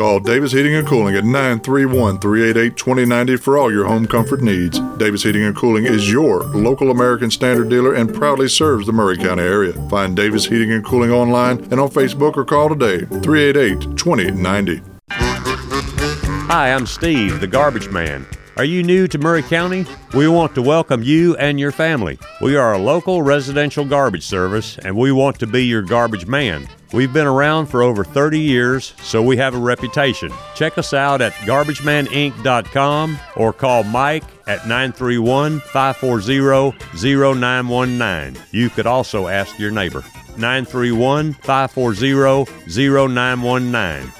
Call Davis Heating and Cooling at 931 388 2090 for all your home comfort needs. Davis Heating and Cooling is your local American Standard dealer and proudly serves the Maury County area. Find Davis Heating and Cooling online and on Facebook or call today 388 2090. Hi, I'm Steve, the garbage man. Are you new to Maury County? We want to welcome you and your family. We are a local residential garbage service and we want to be your garbage man. We've been around for over 30 years, so we have a reputation. Check us out at garbagemaninc.com or call Mike at 931 540 0919. You could also ask your neighbor. 931 540 0919.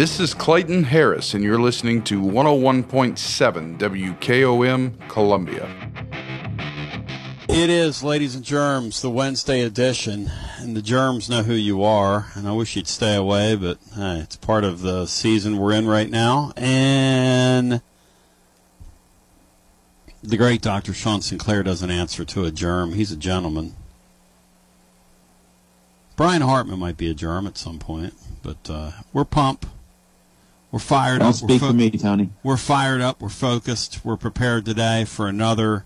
This is Clayton Harris, and you're listening to 101.7 WKOM Columbia. It is, ladies and germs, the Wednesday edition, and the germs know who you are. And I wish you'd stay away, but hey, it's part of the season we're in right now. And the great Dr. Sean Sinclair doesn't answer to a germ. He's a gentleman. Brian Hartman might be a germ at some point, but uh, we're pumped. We're fired Don't up. speak we're for me, Tony. We're fired up. We're focused. We're prepared today for another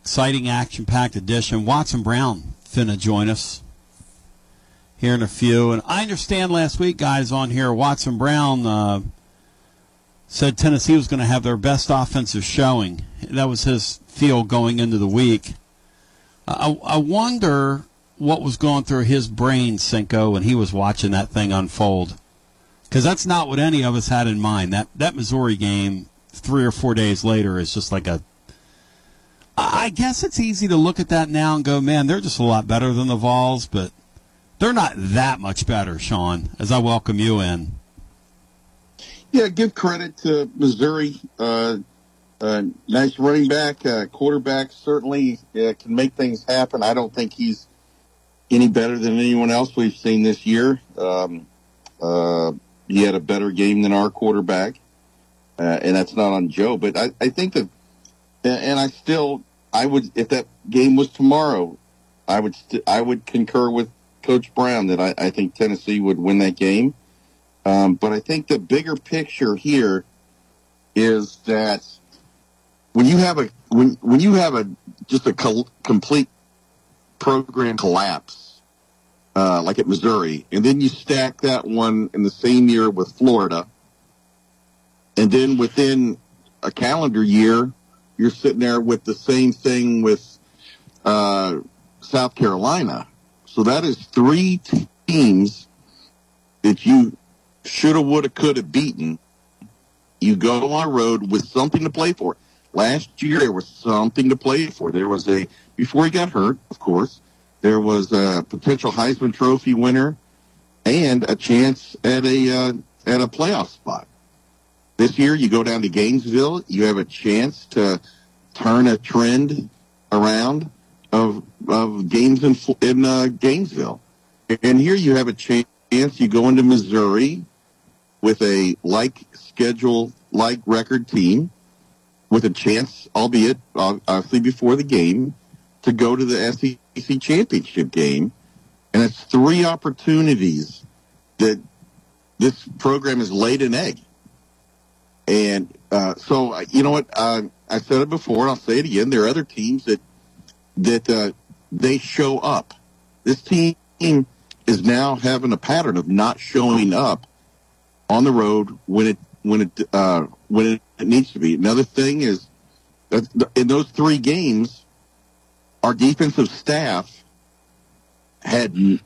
exciting, action-packed edition. Watson Brown finna join us here in a few, and I understand last week, guys, on here, Watson Brown uh, said Tennessee was going to have their best offensive showing. That was his feel going into the week. I, I wonder what was going through his brain, Cinco, when he was watching that thing unfold because that's not what any of us had in mind. That that Missouri game, three or four days later, is just like a. I guess it's easy to look at that now and go, man, they're just a lot better than the Vols, but they're not that much better, Sean. As I welcome you in. Yeah, give credit to Missouri. Uh, uh, nice running back, uh, quarterback. Certainly uh, can make things happen. I don't think he's any better than anyone else we've seen this year. Um, uh, he had a better game than our quarterback, uh, and that's not on Joe. But I, I think that, and I still, I would, if that game was tomorrow, I would, st- I would concur with Coach Brown that I, I think Tennessee would win that game. Um, but I think the bigger picture here is that when you have a when when you have a just a col- complete program collapse uh, like at Missouri, and then you stack that one in the same year with Florida, and then within a calendar year, you're sitting there with the same thing with uh, South Carolina. So that is three teams that you shoulda, woulda, coulda beaten. You go on road with something to play for. Last year there was something to play for. There was a before he got hurt, of course. There was a potential Heisman Trophy winner and a chance at a uh, at a playoff spot. This year, you go down to Gainesville. You have a chance to turn a trend around of of games in in uh, Gainesville, and here you have a chance. You go into Missouri with a like schedule, like record team, with a chance, albeit obviously before the game, to go to the SEC championship game, and it's three opportunities that this program has laid an egg. And uh, so, you know what? Uh, I said it before, and I'll say it again. There are other teams that that uh, they show up. This team is now having a pattern of not showing up on the road when it when it uh, when it needs to be. Another thing is in those three games, our defensive staff had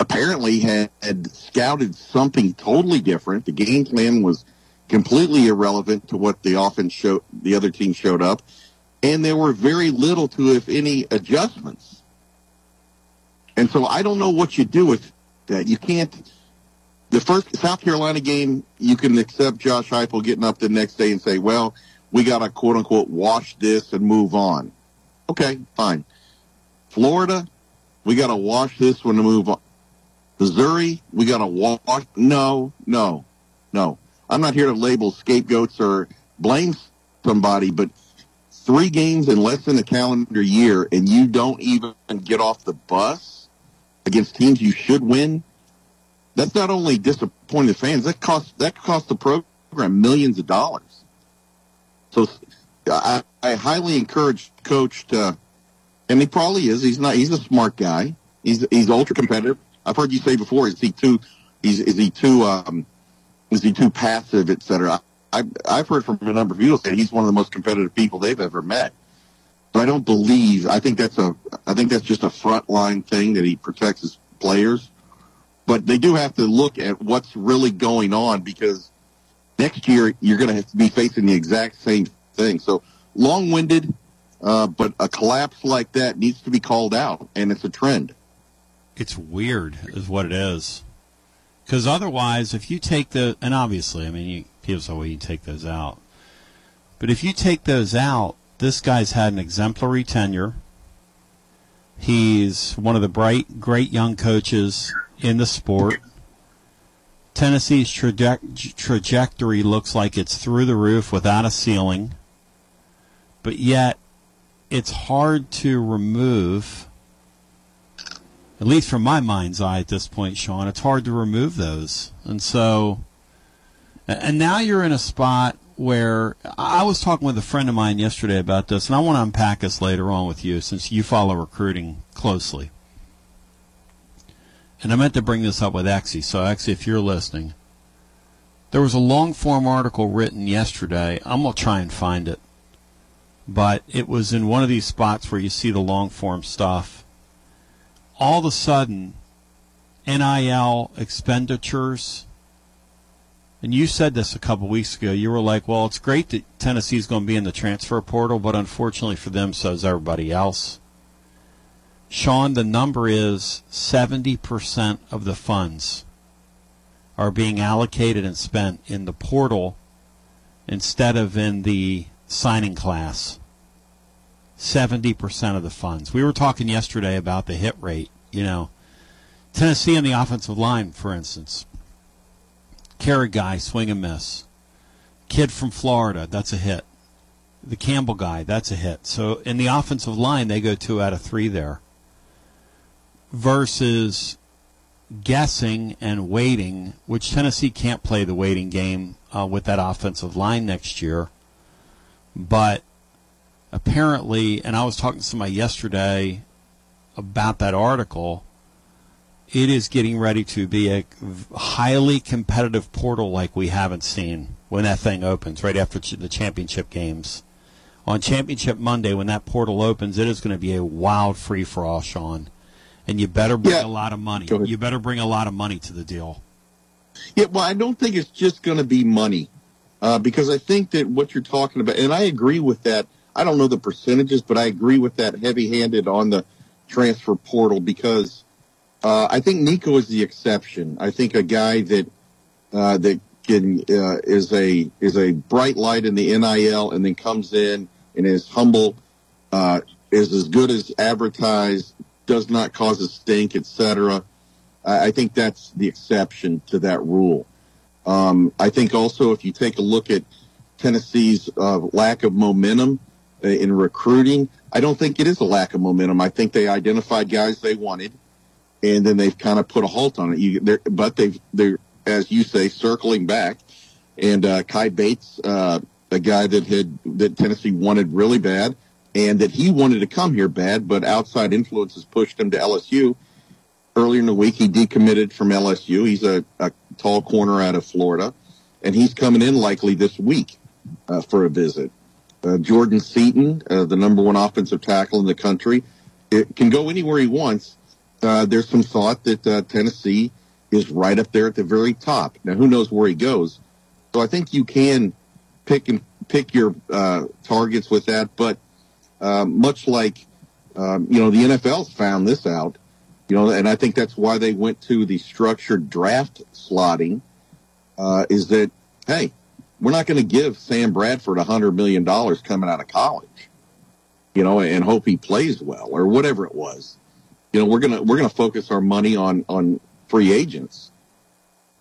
apparently had, had scouted something totally different. The game plan was completely irrelevant to what the offense showed. The other team showed up, and there were very little to, if any, adjustments. And so I don't know what you do with that. You can't. The first South Carolina game, you can accept Josh Heupel getting up the next day and say, "Well, we got to quote unquote wash this and move on." Okay, fine. Florida, we got to watch this one to move on. Missouri, we got to watch. No, no, no. I'm not here to label scapegoats or blame somebody, but three games in less than a calendar year, and you don't even get off the bus against teams you should win. That's not only disappointing the fans. That cost that cost the program millions of dollars. So I, I highly encourage coach to, and he probably is. He's not. He's a smart guy. He's he's ultra competitive. I've heard you say before. Is he too? He's is he too? Um, is he too passive, et cetera? I, I've heard from a number of people say he's one of the most competitive people they've ever met. But I don't believe. I think that's a. I think that's just a frontline thing that he protects his players. but they do have to look at what's really going on because next year you're going to have to be facing the exact same thing. So long-winded, uh, but a collapse like that needs to be called out, and it's a trend. It's weird, is what it is. Because otherwise, if you take the, and obviously, I mean, you, people say, well, you take those out. But if you take those out, this guy's had an exemplary tenure. He's one of the bright, great young coaches in the sport. Tennessee's traje- trajectory looks like it's through the roof without a ceiling, but yet it's hard to remove, at least from my mind's eye at this point, Sean, it's hard to remove those. And so, and now you're in a spot where I was talking with a friend of mine yesterday about this, and I want to unpack this later on with you since you follow recruiting closely. And I meant to bring this up with Exy, so Exy, if you're listening, there was a long form article written yesterday. I'm going to try and find it. But it was in one of these spots where you see the long form stuff. All of a sudden, NIL expenditures and you said this a couple weeks ago. You were like, well, it's great that Tennessee's going to be in the transfer portal, but unfortunately for them, so is everybody else. Sean, the number is 70% of the funds are being allocated and spent in the portal instead of in the signing class. 70% of the funds. We were talking yesterday about the hit rate. You know, Tennessee on the offensive line, for instance, Carry guy, swing and miss. Kid from Florida, that's a hit. The Campbell guy, that's a hit. So in the offensive line, they go two out of three there. Versus guessing and waiting, which Tennessee can't play the waiting game uh, with that offensive line next year. But apparently, and I was talking to somebody yesterday about that article it is getting ready to be a highly competitive portal like we haven't seen when that thing opens right after the championship games. On championship Monday, when that portal opens, it is going to be a wild free for all, Sean. And you better bring yeah. a lot of money. You better bring a lot of money to the deal. Yeah, well, I don't think it's just going to be money uh, because I think that what you're talking about, and I agree with that. I don't know the percentages, but I agree with that heavy handed on the transfer portal because uh, I think Nico is the exception. I think a guy that uh, that can, uh, is a is a bright light in the NIL and then comes in and is humble, uh, is as good as advertised, does not cause a stink, etc. I, I think that's the exception to that rule. Um, I think also if you take a look at Tennessee's uh, lack of momentum in recruiting, I don't think it is a lack of momentum. I think they identified guys they wanted and then they've kind of put a halt on it. You, but they've they're as you say circling back, and uh, Kai Bates, uh, a guy that had that Tennessee wanted really bad, and that he wanted to come here bad, but outside influences pushed him to LSU. Earlier in the week, he decommitted from LSU. He's a, a tall corner out of Florida, and he's coming in likely this week uh, for a visit. Uh, Jordan Seaton, uh, the number one offensive tackle in the country, it can go anywhere he wants uh, there's some thought that uh, Tennessee is right up there at the very top. Now, who knows where he goes? So I think you can pick and pick your uh, targets with that. But uh, much like um, you know, the NFL's found this out. You know, and I think that's why they went to the structured draft slotting. Is that hey, we're not going to give Sam Bradford a hundred million dollars coming out of college, you know, and hope he plays well or whatever it was you know, we're gonna we're gonna focus our money on on free agents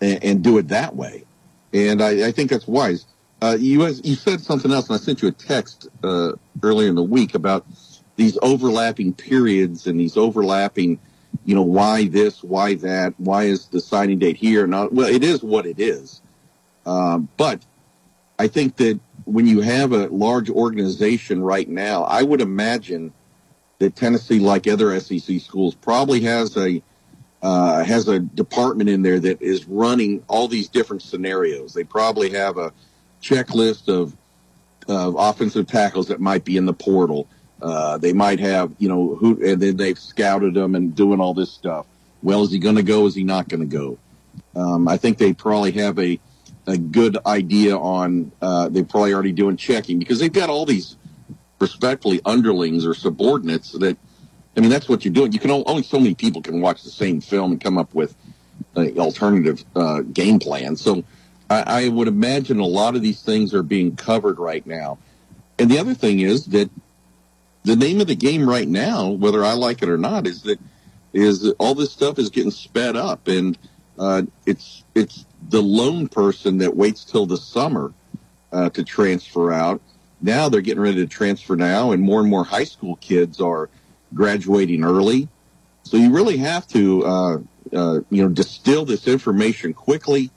and, and do it that way. And I, I think that's wise. Uh, you you said something else, and I sent you a text uh, earlier in the week about these overlapping periods and these overlapping, you know, why this, why that, why is the signing date here? Not well, it is what it is. Um, but I think that when you have a large organization right now, I would imagine that Tennessee, like other SEC schools, probably has a uh, has a department in there that is running all these different scenarios. They probably have a checklist of of offensive tackles that might be in the portal. Uh, they might have, you know, who, and then they've scouted them and doing all this stuff. well, is he going to go? Is he not going to go? Um, I think they probably have a a good idea on. Uh, they're probably already doing checking because they've got all these respectfully underlings or subordinates that. I mean, that's what you're doing. You can only so many people can watch the same film and come up with uh, alternative uh, game plans. So I, I would imagine a lot of these things are being covered right now. And the other thing is that the name of the game right now, whether I like it or not, is that is that all this stuff is getting sped up, and uh, it's it's the lone person that waits till the summer uh, to transfer out. Now they're getting ready to transfer now, and more and more high school kids are graduating early. So you really have to, uh, uh, you know, distill this information quickly,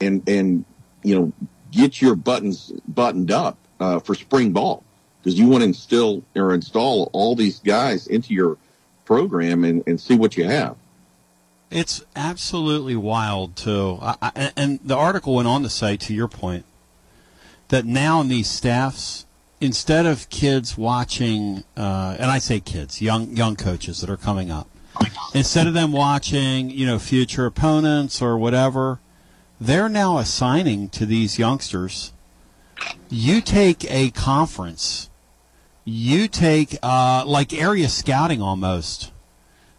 and and you know, get your buttons buttoned up uh, for spring ball because you want to instill or install all these guys into your program and, and see what you have. It's absolutely wild, too. I, I, and the article went on to say, to your point, that now in these staffs, instead of kids watching, uh, and I say kids, young young coaches that are coming up, instead of them watching, you know, future opponents or whatever, they're now assigning to these youngsters. You take a conference you take uh, like area scouting almost.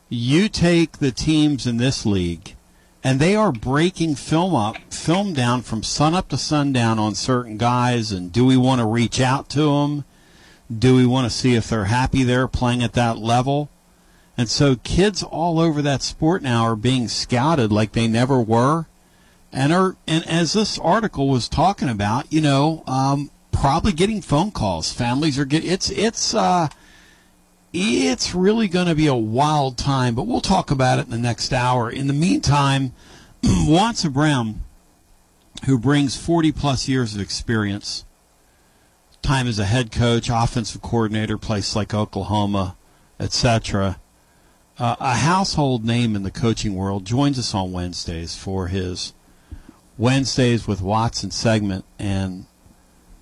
You take the teams in this league, and they are breaking film up, film down from sun up to sundown on certain guys. And do we want to reach out to them? Do we want to see if they're happy there playing at that level? And so kids all over that sport now are being scouted like they never were. And are and as this article was talking about, you know, um, probably getting phone calls. Families are getting it's it's uh it's really going to be a wild time, but we'll talk about it in the next hour. In the meantime, Watson Brown, who brings 40 plus years of experience, time as a head coach, offensive coordinator, place like Oklahoma, etc., uh, a household name in the coaching world, joins us on Wednesdays for his Wednesdays with Watson segment. And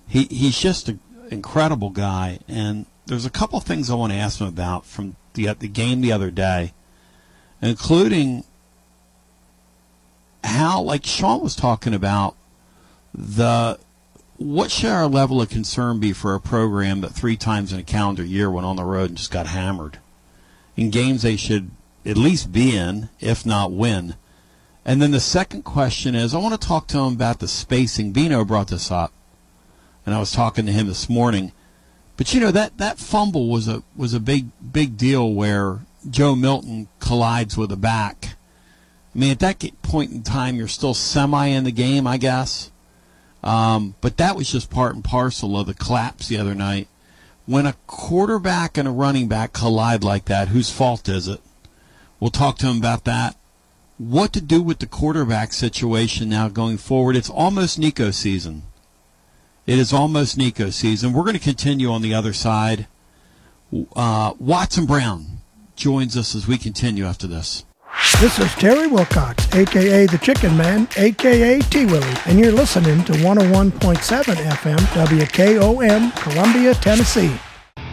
he he's just an incredible guy, and there's a couple things I want to ask him about from the the game the other day, including how, like Sean was talking about, the what should our level of concern be for a program that three times in a calendar year went on the road and just got hammered in games they should at least be in, if not win. And then the second question is, I want to talk to him about the spacing. Bino brought this up and I was talking to him this morning. But you know that that fumble was a was a big big deal where Joe Milton collides with a back. I mean, at that point in time, you're still semi in the game, I guess. Um, but that was just part and parcel of the collapse the other night. When a quarterback and a running back collide like that, whose fault is it? We'll talk to him about that. What to do with the quarterback situation now going forward? It's almost Nico season. It is almost Nico season. We're going to continue on the other side. Uh, Watson Brown joins us as we continue after this. This is Terry Wilcox, aka the Chicken Man, aka T Willie, and you're listening to 101.7 FM WKOM, Columbia, Tennessee.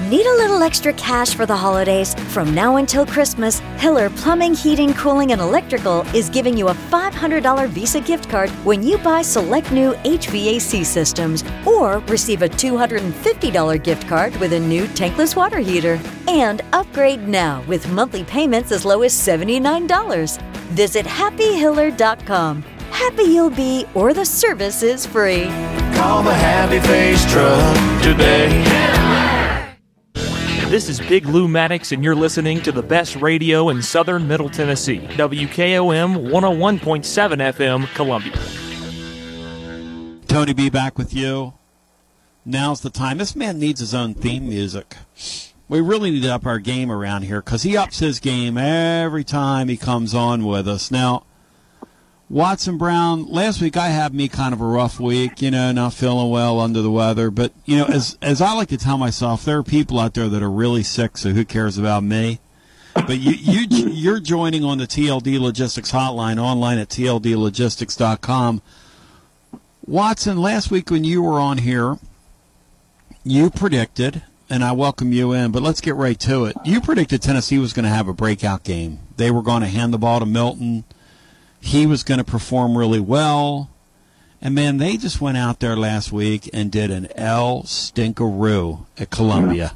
Need a little extra cash for the holidays? From now until Christmas, Hiller Plumbing, Heating, Cooling, and Electrical is giving you a $500 Visa gift card when you buy select new HVAC systems or receive a $250 gift card with a new tankless water heater. And upgrade now with monthly payments as low as $79. Visit happyhiller.com. Happy you'll be, or the service is free. Call the Happy Face Truck today. This is Big Lou Maddox, and you're listening to the best radio in southern Middle Tennessee. WKOM 101.7 FM, Columbia. Tony B back with you. Now's the time. This man needs his own theme music. We really need to up our game around here because he ups his game every time he comes on with us. Now, Watson Brown, last week I had me kind of a rough week, you know, not feeling well, under the weather. But, you know, as, as I like to tell myself, there are people out there that are really sick, so who cares about me? But you, you, you're joining on the TLD Logistics hotline online at tldlogistics.com. Watson, last week when you were on here, you predicted, and I welcome you in, but let's get right to it. You predicted Tennessee was going to have a breakout game. They were going to hand the ball to Milton he was going to perform really well. And man, they just went out there last week and did an L stinkeroo at Columbia.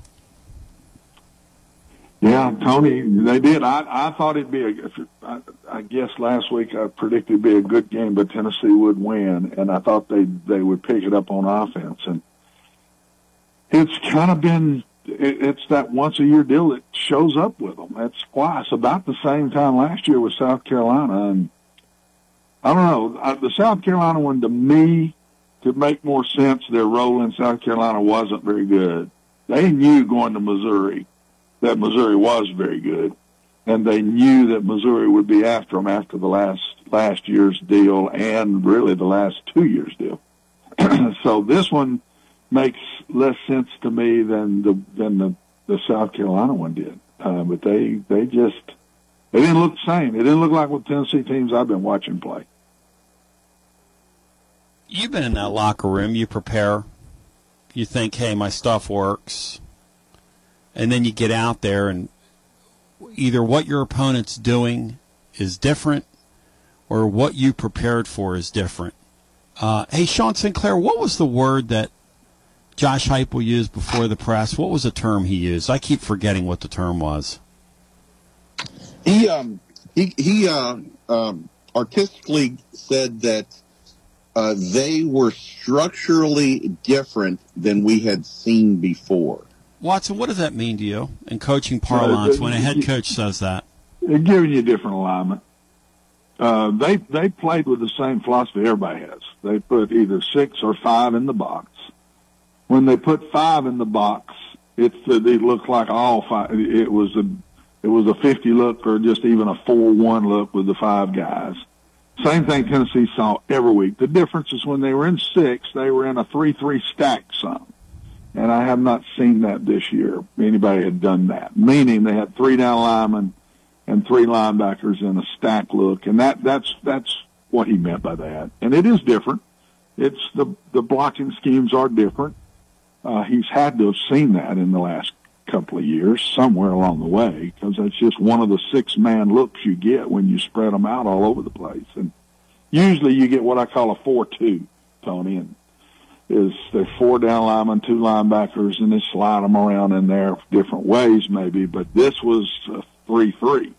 Yeah, Tony, they did. I I thought it'd be a. I, I guess last week I predicted it'd be a good game, but Tennessee would win, and I thought they they would pick it up on offense, and it's kind of been. It, it's that once a year deal that shows up with them. It's twice about the same time last year with South Carolina, and I don't know. Uh, the South Carolina one to me to make more sense, their role in South Carolina wasn't very good. They knew going to Missouri that Missouri was very good, and they knew that Missouri would be after them after the last last year's deal and really the last two years deal. so this one makes less sense to me than the than the, the South Carolina one did. Uh, but they they just they didn't look the same. It didn't look like what Tennessee teams I've been watching play. You've been in that locker room. You prepare. You think, "Hey, my stuff works," and then you get out there, and either what your opponent's doing is different, or what you prepared for is different. Uh, hey, Sean Sinclair, what was the word that Josh Heupel used before the press? What was the term he used? I keep forgetting what the term was. He um he he uh, um, artistically said that uh, they were structurally different than we had seen before. Watson, what does that mean to you in coaching parlance when a head coach says that? They're giving you a different alignment. Uh, they they played with the same philosophy everybody has. They put either six or five in the box. When they put five in the box, it's it looked like all five. It was a it was a fifty look or just even a four one look with the five guys. Same thing Tennessee saw every week. The difference is when they were in six, they were in a three three stack some. And I have not seen that this year. Anybody had done that. Meaning they had three down linemen and three linebackers in a stack look, and that that's that's what he meant by that. And it is different. It's the the blocking schemes are different. Uh, he's had to have seen that in the last couple of years somewhere along the way because that's just one of the six man looks you get when you spread them out all over the place. And usually you get what I call a four two, Tony, and is they four down linemen, two linebackers, and they slide them around in there different ways maybe. But this was a three three.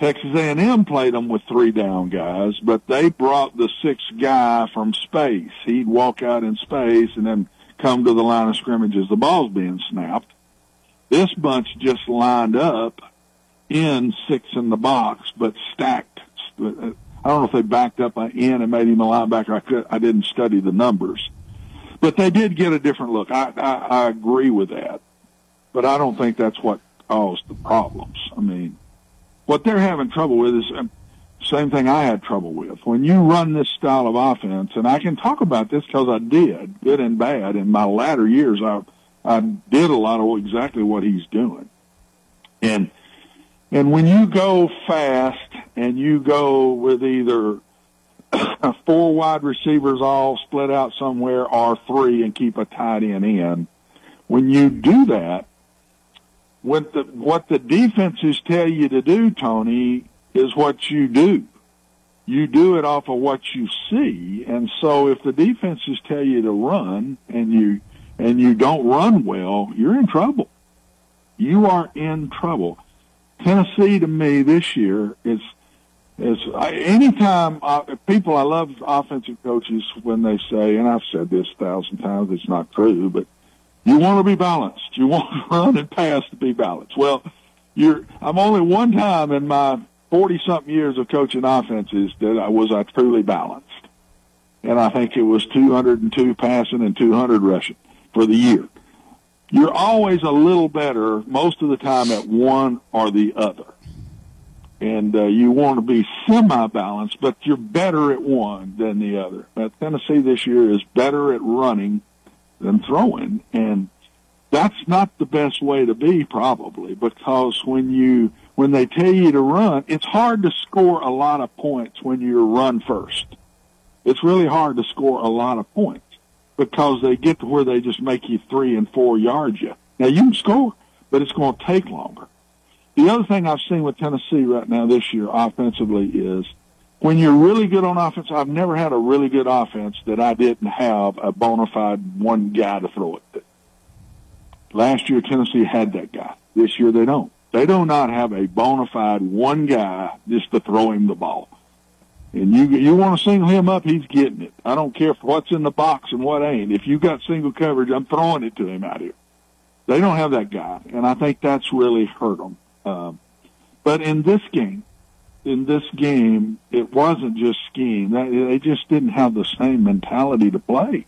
Texas A&M played them with three down guys, but they brought the sixth guy from space. He'd walk out in space and then come to the line of scrimmage as the ball's being snapped. This bunch just lined up in six in the box, but stacked. I don't know if they backed up an in and made him a linebacker. I could, I didn't study the numbers, but they did get a different look. I, I, I agree with that, but I don't think that's what caused the problems. I mean, what they're having trouble with is um, same thing I had trouble with. When you run this style of offense, and I can talk about this because I did, good and bad, in my latter years, I I did a lot of exactly what he's doing. And and when you go fast and you go with either four wide receivers all split out somewhere or three and keep a tight end in, when you do that, what the what the defenses tell you to do, Tony, is what you do. You do it off of what you see, and so if the defenses tell you to run and you and you don't run well, you're in trouble. You are in trouble. Tennessee to me this year is is anytime uh, people I love offensive coaches when they say, and I've said this a thousand times, it's not true, but you want to be balanced. You want to run and pass to be balanced. Well, you're. I'm only one time in my forty something years of coaching offenses that I was I truly balanced, and I think it was 202 passing and 200 rushing for the year. You're always a little better most of the time at one or the other. And uh, you want to be semi-balanced, but you're better at one than the other. But Tennessee this year is better at running than throwing, and that's not the best way to be probably because when you when they tell you to run, it's hard to score a lot of points when you run first. It's really hard to score a lot of points because they get to where they just make you three and four yards you. Now you can score, but it's going to take longer. The other thing I've seen with Tennessee right now this year offensively is when you're really good on offense, I've never had a really good offense that I didn't have a bona fide one guy to throw it to. Last year Tennessee had that guy. This year they don't. They do not have a bona fide one guy just to throw him the ball. And you you want to single him up, he's getting it. I don't care what's in the box and what ain't. If you got single coverage, I'm throwing it to him out here. They don't have that guy, and I think that's really hurt them. Um, but in this game, in this game, it wasn't just skiing. They just didn't have the same mentality to play.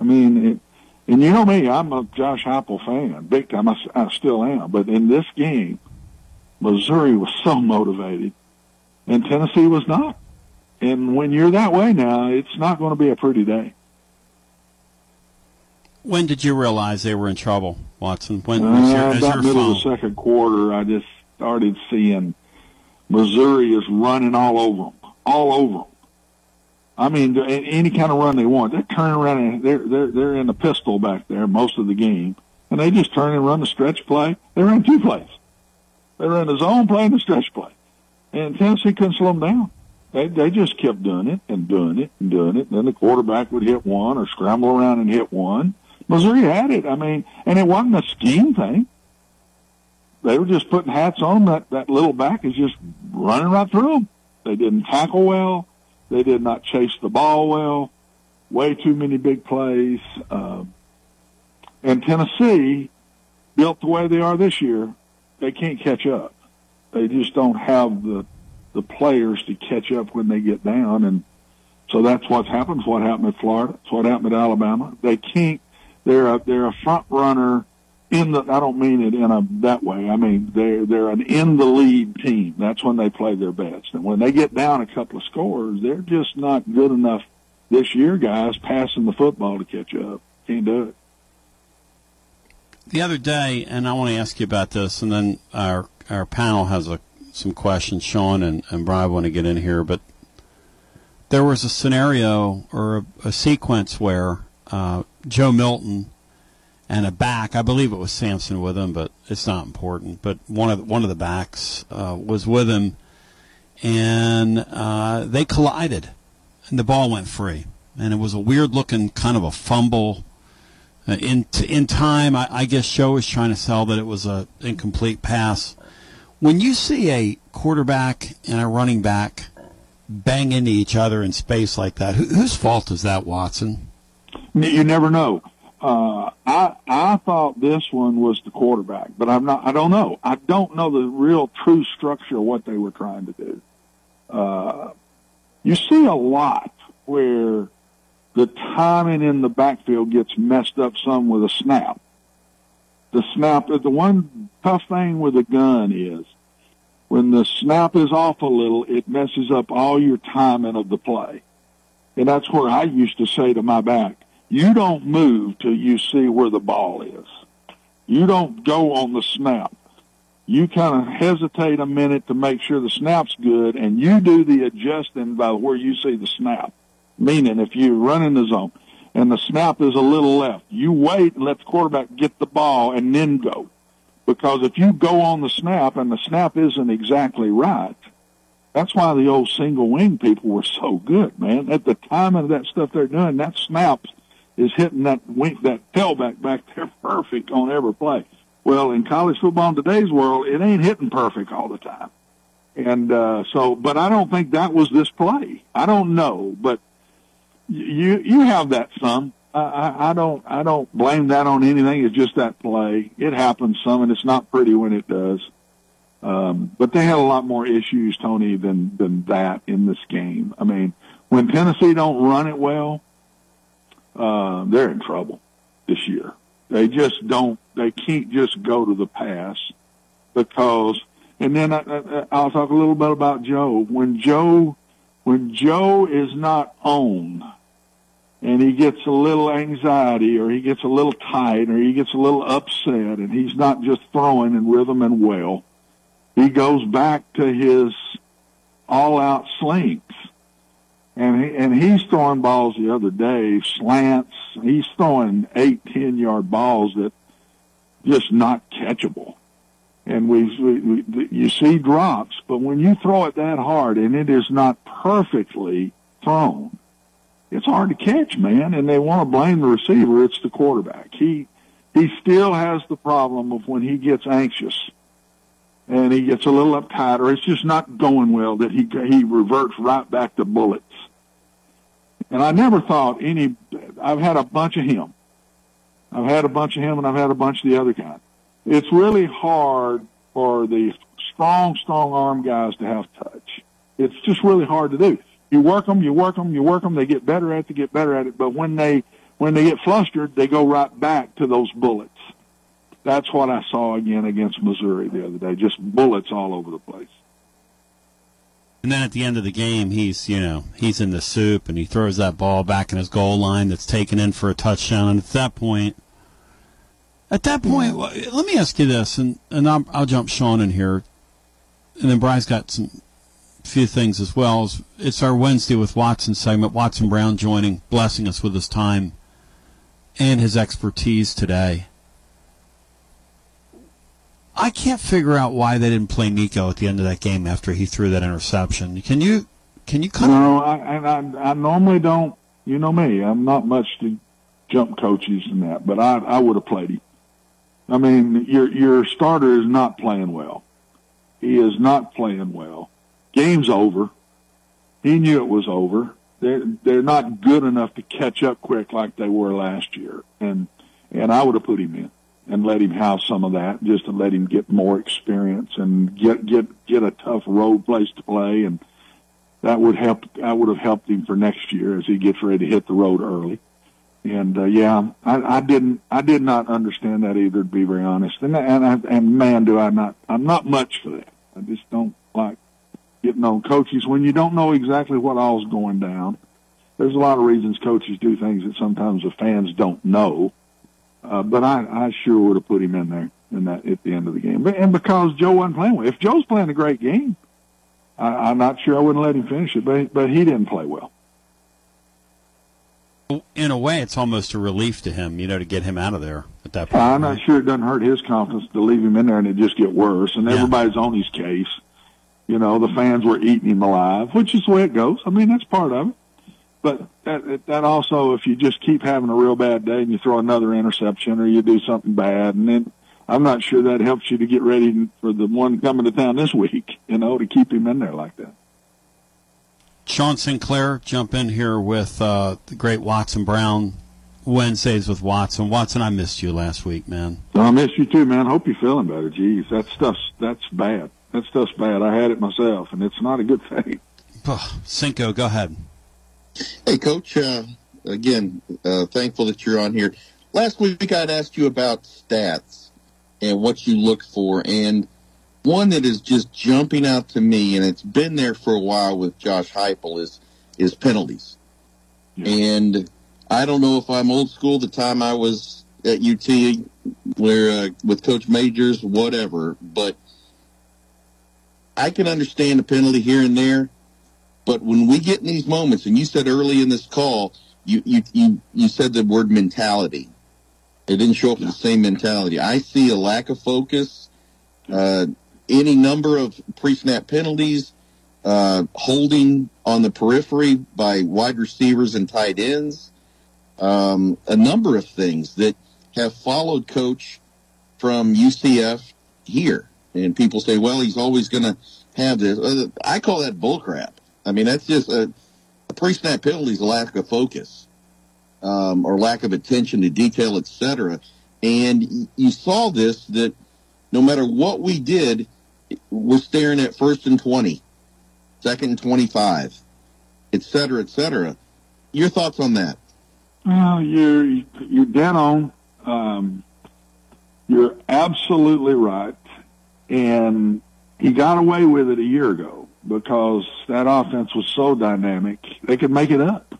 I mean, it, and you know me, I'm a Josh Heupel fan, big time. I, I still am. But in this game, Missouri was so motivated, and Tennessee was not. And when you're that way now, it's not going to be a pretty day. When did you realize they were in trouble, Watson? When was your, uh, about middle phone? of the second quarter, I just started seeing Missouri is running all over them, all over them. I mean, any kind of run they want, they're turning around and they're they're they're in the pistol back there most of the game, and they just turn and run the stretch play. They run two plays. They ran the zone play and the stretch play, and Tennessee couldn't slow them down. They they just kept doing it and doing it and doing it. And then the quarterback would hit one or scramble around and hit one. Missouri had it. I mean, and it wasn't a scheme thing. They were just putting hats on That that little back is just running right through them. They didn't tackle well. They did not chase the ball well. Way too many big plays. Uh, and Tennessee, built the way they are this year, they can't catch up. They just don't have the the players to catch up when they get down, and so that's what happens. What happened at Florida? It's what happened at Alabama. They can't. They're a they're a front runner in the. I don't mean it in a that way. I mean they're they're an in the lead team. That's when they play their best. And when they get down a couple of scores, they're just not good enough this year, guys. Passing the football to catch up. Can't do it. The other day, and I want to ask you about this, and then our our panel has a, some questions. Sean and, and Brian want to get in here, but there was a scenario or a, a sequence where uh, Joe Milton and a back. I believe it was Sampson with him, but it's not important. But one of the, one of the backs uh, was with him, and uh, they collided, and the ball went free, and it was a weird looking kind of a fumble. Uh, in in time, I, I guess Joe was trying to sell that it was a incomplete pass. When you see a quarterback and a running back bang into each other in space like that, who, whose fault is that, Watson? You never know. Uh, I I thought this one was the quarterback, but I'm not. I don't know. I don't know the real true structure of what they were trying to do. Uh, you see a lot where the timing in the backfield gets messed up some with a snap. The snap. The one tough thing with a gun is when the snap is off a little, it messes up all your timing of the play. And that's where I used to say to my back, you don't move till you see where the ball is. You don't go on the snap. You kind of hesitate a minute to make sure the snap's good, and you do the adjusting by where you see the snap. Meaning, if you run in the zone and the snap is a little left, you wait and let the quarterback get the ball and then go. Because if you go on the snap and the snap isn't exactly right, that's why the old single wing people were so good, man. At the time of that stuff they're doing, that snap is hitting that wing, that tailback back there perfect on every play. Well, in college football in today's world, it ain't hitting perfect all the time. And, uh, so, but I don't think that was this play. I don't know, but you, you have that some. I, I, don't, I don't blame that on anything. It's just that play. It happens some and it's not pretty when it does. Um, but they had a lot more issues, Tony, than, than that in this game. I mean, when Tennessee don't run it well, uh, they're in trouble this year. They just don't, they can't just go to the pass because, and then I, I, I'll talk a little bit about Joe. When Joe, when Joe is not on and he gets a little anxiety or he gets a little tight or he gets a little upset and he's not just throwing in rhythm and well, he goes back to his all out slings and he, and he's throwing balls the other day, slants. He's throwing eight, ten yard balls that just not catchable. And we, we, we you see drops, but when you throw it that hard and it is not perfectly thrown, it's hard to catch, man. And they want to blame the receiver. It's the quarterback. He he still has the problem of when he gets anxious and he gets a little uptight or it's just not going well that he he reverts right back to bullets. And I never thought any, I've had a bunch of him. I've had a bunch of him and I've had a bunch of the other kind. It's really hard for the strong, strong arm guys to have touch. It's just really hard to do. You work them, you work them, you work them. They get better at it, they get better at it. But when they when they get flustered, they go right back to those bullets. That's what I saw again against Missouri the other day. Just bullets all over the place. And then at the end of the game, he's you know he's in the soup and he throws that ball back in his goal line that's taken in for a touchdown. And at that point, at that point, let me ask you this, and and I'll, I'll jump Sean in here, and then Bry's got some few things as well. It's our Wednesday with Watson segment. Watson Brown joining, blessing us with his time and his expertise today. I can't figure out why they didn't play Nico at the end of that game after he threw that interception. Can you? Can you? Cut no, I, I, I normally don't. You know me. I'm not much to jump coaches and that, but I, I would have played him. I mean, your your starter is not playing well. He is not playing well. Game's over. He knew it was over. They're they're not good enough to catch up quick like they were last year, and and I would have put him in and let him have some of that, just to let him get more experience and get get get a tough road place to play, and that would help. I would have helped him for next year as he gets ready to hit the road early. And uh, yeah, I, I didn't, I did not understand that either, to be very honest. And and I, and man, do I not? I'm not much for that. I just don't like getting on coaches when you don't know exactly what all's going down. There's a lot of reasons coaches do things that sometimes the fans don't know. Uh, but I, I sure would have put him in there in that at the end of the game. But, and because Joe wasn't playing well, if Joe's playing a great game, I, I'm not sure I wouldn't let him finish it. But but he didn't play well. In a way, it's almost a relief to him, you know, to get him out of there at that point. I'm not sure it doesn't hurt his confidence to leave him in there and it just get worse. And everybody's on his case. You know, the fans were eating him alive, which is the way it goes. I mean, that's part of it. But that, that also, if you just keep having a real bad day and you throw another interception or you do something bad, and then I'm not sure that helps you to get ready for the one coming to town this week, you know, to keep him in there like that. Sean Sinclair, jump in here with uh, the great Watson Brown. Wednesdays with Watson. Watson, I missed you last week, man. I missed you too, man. Hope you're feeling better. Jeez, that stuff's that's bad. That stuff's bad. I had it myself, and it's not a good thing. Cinco, go ahead. Hey, Coach. Uh, again, uh, thankful that you're on here. Last week I'd asked you about stats and what you look for, and one that is just jumping out to me, and it's been there for a while with Josh Heupel, is is penalties. And I don't know if I'm old school. The time I was at UT, where uh, with Coach Majors, whatever, but I can understand a penalty here and there. But when we get in these moments, and you said early in this call, you you you, you said the word mentality. It didn't show up in the same mentality. I see a lack of focus. Uh, any number of pre-snap penalties, uh, holding on the periphery by wide receivers and tight ends, um, a number of things that have followed coach from UCF here. And people say, well, he's always going to have this. Uh, I call that bullcrap. I mean, that's just a, a pre-snap penalty is a lack of focus um, or lack of attention to detail, etc. And you saw this that no matter what we did, we're staring at first and 20, second and 25, et cetera, et cetera. Your thoughts on that? Well, you're you're dead on. Um, you're absolutely right, and he got away with it a year ago because that offense was so dynamic. They could make it up.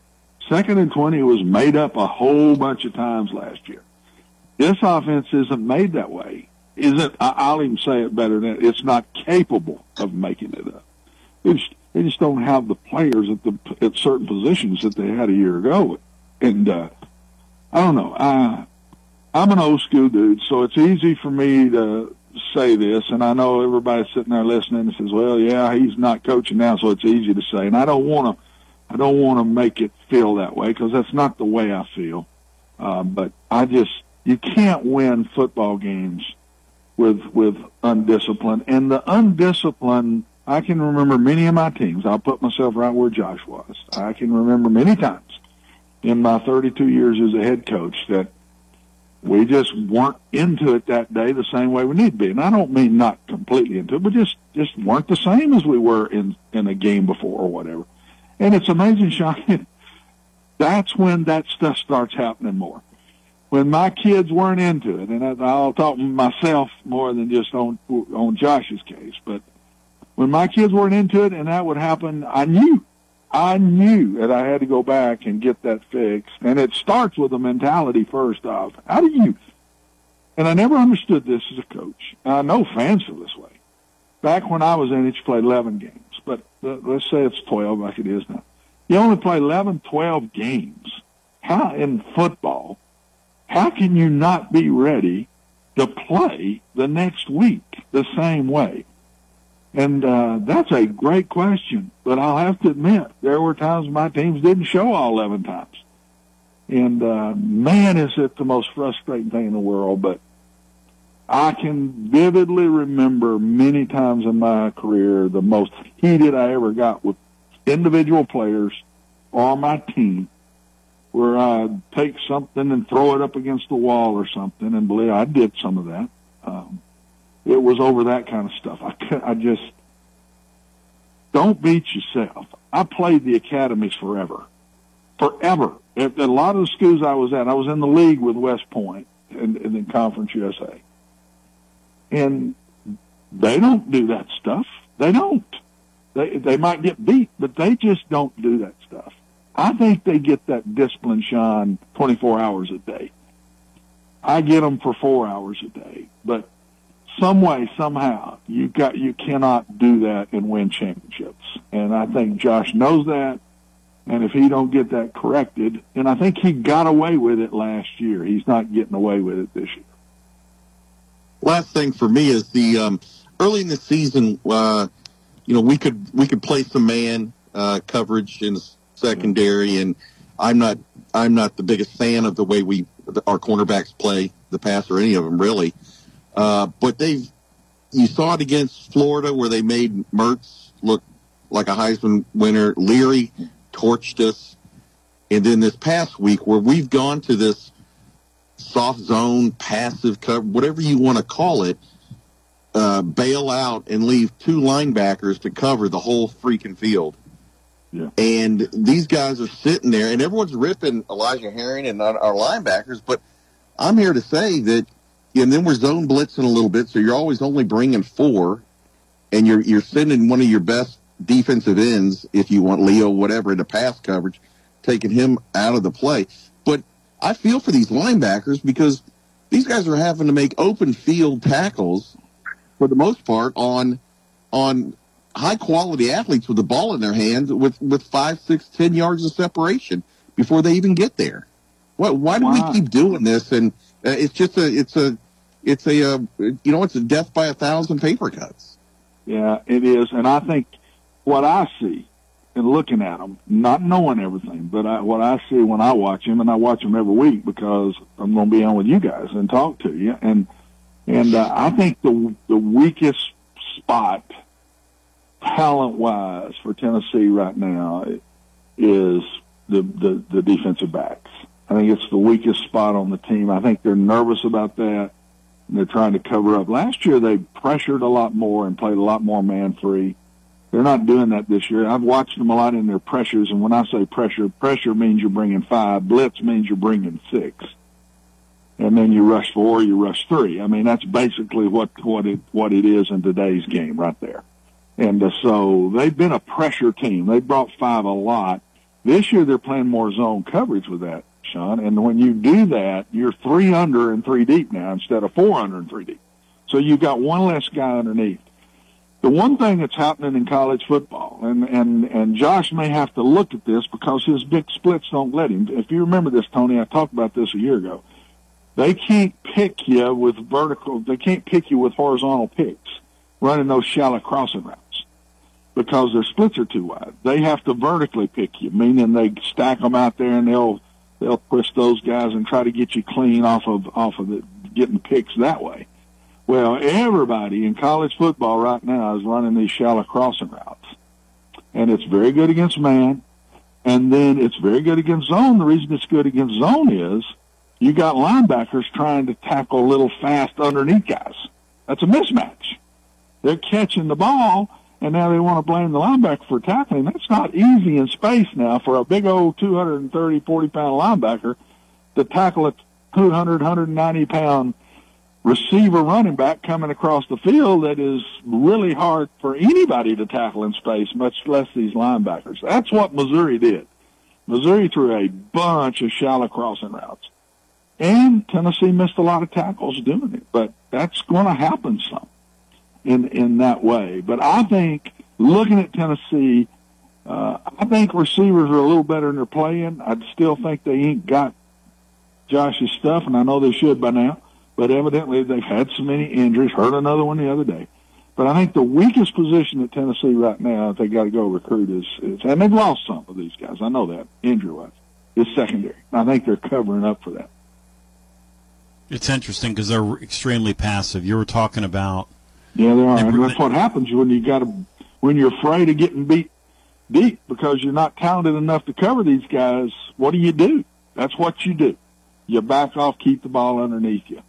Second and twenty was made up a whole bunch of times last year. This offense isn't made that way. Isn't I'll even say it better than. It's not capable of making it up. They just, they just don't have the players at the at certain positions that they had a year ago. And uh, I don't know. I I'm an old school dude, so it's easy for me to say this, and I know everybody's sitting there listening and says, "Well, yeah, he's not coaching now, so it's easy to say." And I don't want to, I don't want to make it feel that way because that's not the way I feel. Um, but I just, you can't win football games with with undisciplined, and the undisciplined. I can remember many of my teams. I'll put myself right where Josh was. I can remember many times in my 32 years as a head coach that we just weren't into it that day the same way we need to be. And I don't mean not completely into it, but just just weren't the same as we were in in a game before or whatever. And it's amazing, Sean. That's when that stuff starts happening more. When my kids weren't into it, and I'll talk myself more than just on on Josh's case, but when my kids weren't into it and that would happen, I knew I knew that I had to go back and get that fixed. And it starts with a mentality first off. How do you, and I never understood this as a coach. And I know fans feel this way. Back when I was in it, you played 11 games, but let's say it's 12 like it is now. You only play 11, 12 games. How in football, how can you not be ready to play the next week the same way? And uh, that's a great question. But I'll have to admit, there were times my teams didn't show all 11 times. And uh, man, is it the most frustrating thing in the world. But I can vividly remember many times in my career the most heated I ever got with individual players or my team where I'd take something and throw it up against the wall or something. And believe I did some of that. Um, it was over that kind of stuff. I, I just don't beat yourself. I played the academies forever, forever. At a lot of the schools I was at, I was in the league with West Point and, and in Conference USA, and they don't do that stuff. They don't. They they might get beat, but they just don't do that stuff. I think they get that discipline shine 24 hours a day. I get them for four hours a day, but some way, somehow, you got you cannot do that and win championships. And I think Josh knows that. And if he don't get that corrected, and I think he got away with it last year, he's not getting away with it this year. Last thing for me is the um, early in the season, uh, you know, we could we could play some man uh, coverage in the secondary, and I'm not I'm not the biggest fan of the way we our cornerbacks play the pass or any of them really. Uh, but they've, you saw it against Florida where they made Mertz look like a Heisman winner. Leary torched us. And then this past week where we've gone to this soft zone, passive cover, whatever you want to call it, uh, bail out and leave two linebackers to cover the whole freaking field. Yeah. And these guys are sitting there, and everyone's ripping Elijah Herring and our linebackers. But I'm here to say that and then we're zone blitzing a little bit, so you're always only bringing four, and you're you're sending one of your best defensive ends, if you want Leo, whatever, into pass coverage, taking him out of the play. But I feel for these linebackers because these guys are having to make open field tackles for the most part on on high quality athletes with the ball in their hands with with five, six, ten yards of separation before they even get there. What? Why do wow. we keep doing this? And uh, it's just a it's a it's a uh, you know it's a death by a thousand paper cuts. Yeah, it is, and I think what I see and looking at them, not knowing everything, but I, what I see when I watch them, and I watch them every week because I'm going to be on with you guys and talk to you, and and uh, I think the the weakest spot talent wise for Tennessee right now is the the, the defensive backs. I think it's the weakest spot on the team. I think they're nervous about that. They're trying to cover up. Last year they pressured a lot more and played a lot more man free. They're not doing that this year. I've watched them a lot in their pressures, and when I say pressure, pressure means you're bringing five. Blitz means you're bringing six, and then you rush four, you rush three. I mean, that's basically what what it what it is in today's game right there. And uh, so they've been a pressure team. They brought five a lot. This year they're playing more zone coverage with that. Sean. And when you do that, you're three under and three deep now instead of four under and three deep. So you've got one less guy underneath. The one thing that's happening in college football, and, and, and Josh may have to look at this because his big splits don't let him. If you remember this, Tony, I talked about this a year ago. They can't pick you with vertical, they can't pick you with horizontal picks running those shallow crossing routes because their splits are too wide. They have to vertically pick you, meaning they stack them out there and they'll they'll twist those guys and try to get you clean off of off of the getting picks that way. Well, everybody in college football right now is running these shallow crossing routes, and it's very good against man, and then it's very good against zone. The reason it's good against zone is you got linebackers trying to tackle little fast underneath guys. That's a mismatch. They're catching the ball, and now they want to blame the linebacker for tackling. That's not easy in space now for a big old 230, 40 pound linebacker to tackle a 200, 190 pound receiver running back coming across the field that is really hard for anybody to tackle in space, much less these linebackers. That's what Missouri did. Missouri threw a bunch of shallow crossing routes. And Tennessee missed a lot of tackles doing it, but that's going to happen some in in that way. But I think looking at Tennessee, uh, I think receivers are a little better than they're playing. I still think they ain't got Josh's stuff, and I know they should by now. But evidently they've had so many injuries. Heard another one the other day. But I think the weakest position at Tennessee right now, they got to go recruit, is, is and they've lost some of these guys. I know that injury wise is secondary. I think they're covering up for that. It's interesting because they're extremely passive. You were talking about. Yeah, they are. And that's what happens when you got to when you're afraid of getting beat deep because you're not talented enough to cover these guys. What do you do? That's what you do. You back off, keep the ball underneath you,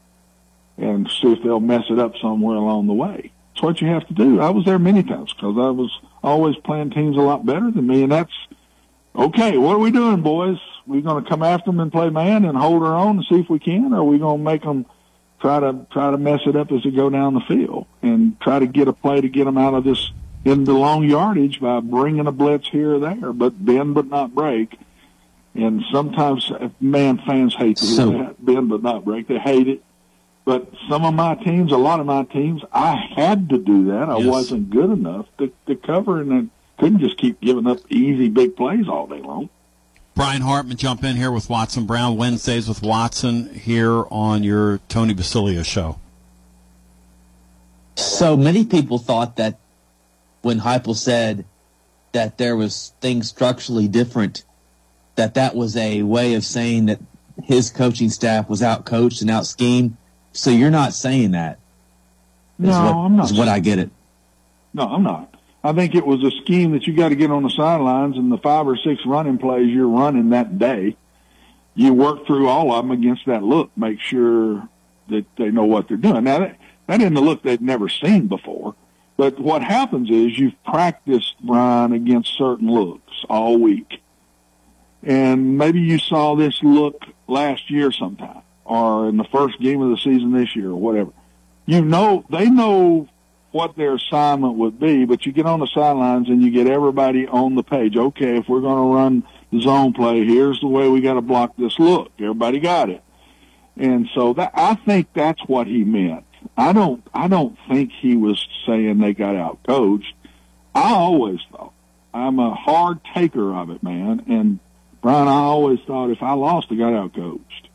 and see if they'll mess it up somewhere along the way. That's what you have to do. I was there many times because I was always playing teams a lot better than me, and that's okay. What are we doing, boys? We're going to come after them and play man and hold our own and see if we can, or are we going to make them try to try to mess it up as they go down the field and try to get a play to get them out of this into long yardage by bringing a blitz here or there, but bend but not break. And sometimes, uh, man, fans hate to so, that bend but not break. They hate it. But some of my teams, a lot of my teams, I had to do that. I yes. wasn't good enough to, to cover, and I couldn't just keep giving up easy big plays all day long. Brian Hartman jump in here with Watson Brown Wednesdays with Watson here on your Tony Basilio show. So many people thought that when Heupel said that there was things structurally different, that that was a way of saying that his coaching staff was out coached and out schemed. So you're not saying that. No, what, I'm not. Is what I get it. No, I'm not. I think it was a scheme that you got to get on the sidelines and the five or six running plays you're running that day. You work through all of them against that look, make sure that they know what they're doing. Now that, that isn't a look they'd never seen before, but what happens is you've practiced Brian against certain looks all week. And maybe you saw this look last year sometime or in the first game of the season this year or whatever. You know, they know what their assignment would be, but you get on the sidelines and you get everybody on the page. Okay, if we're going to run the zone play, here's the way we got to block this look. Everybody got it. And so that, I think that's what he meant. I don't, I don't think he was saying they got out coached. I always thought I'm a hard taker of it, man. And Brian, I always thought if I lost, I got out coached.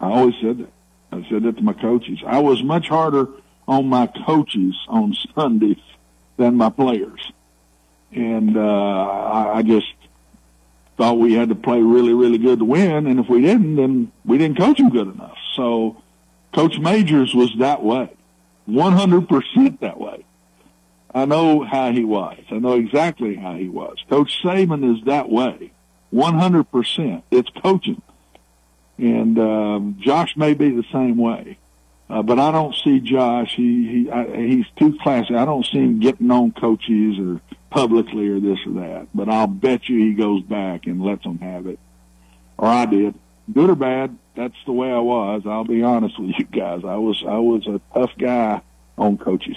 I always said that. I said that to my coaches. I was much harder on my coaches on Sundays than my players. And uh, I, I just thought we had to play really, really good to win. And if we didn't, then we didn't coach them good enough. So Coach Majors was that way, 100% that way. I know how he was. I know exactly how he was. Coach Saban is that way, 100%. It's coaching. And um, Josh may be the same way. Uh, but I don't see Josh. He he I, he's too classy. I don't see him getting on coaches or publicly or this or that. But I'll bet you he goes back and lets them have it. Or I did, good or bad. That's the way I was. I'll be honest with you guys. I was I was a tough guy on coaches.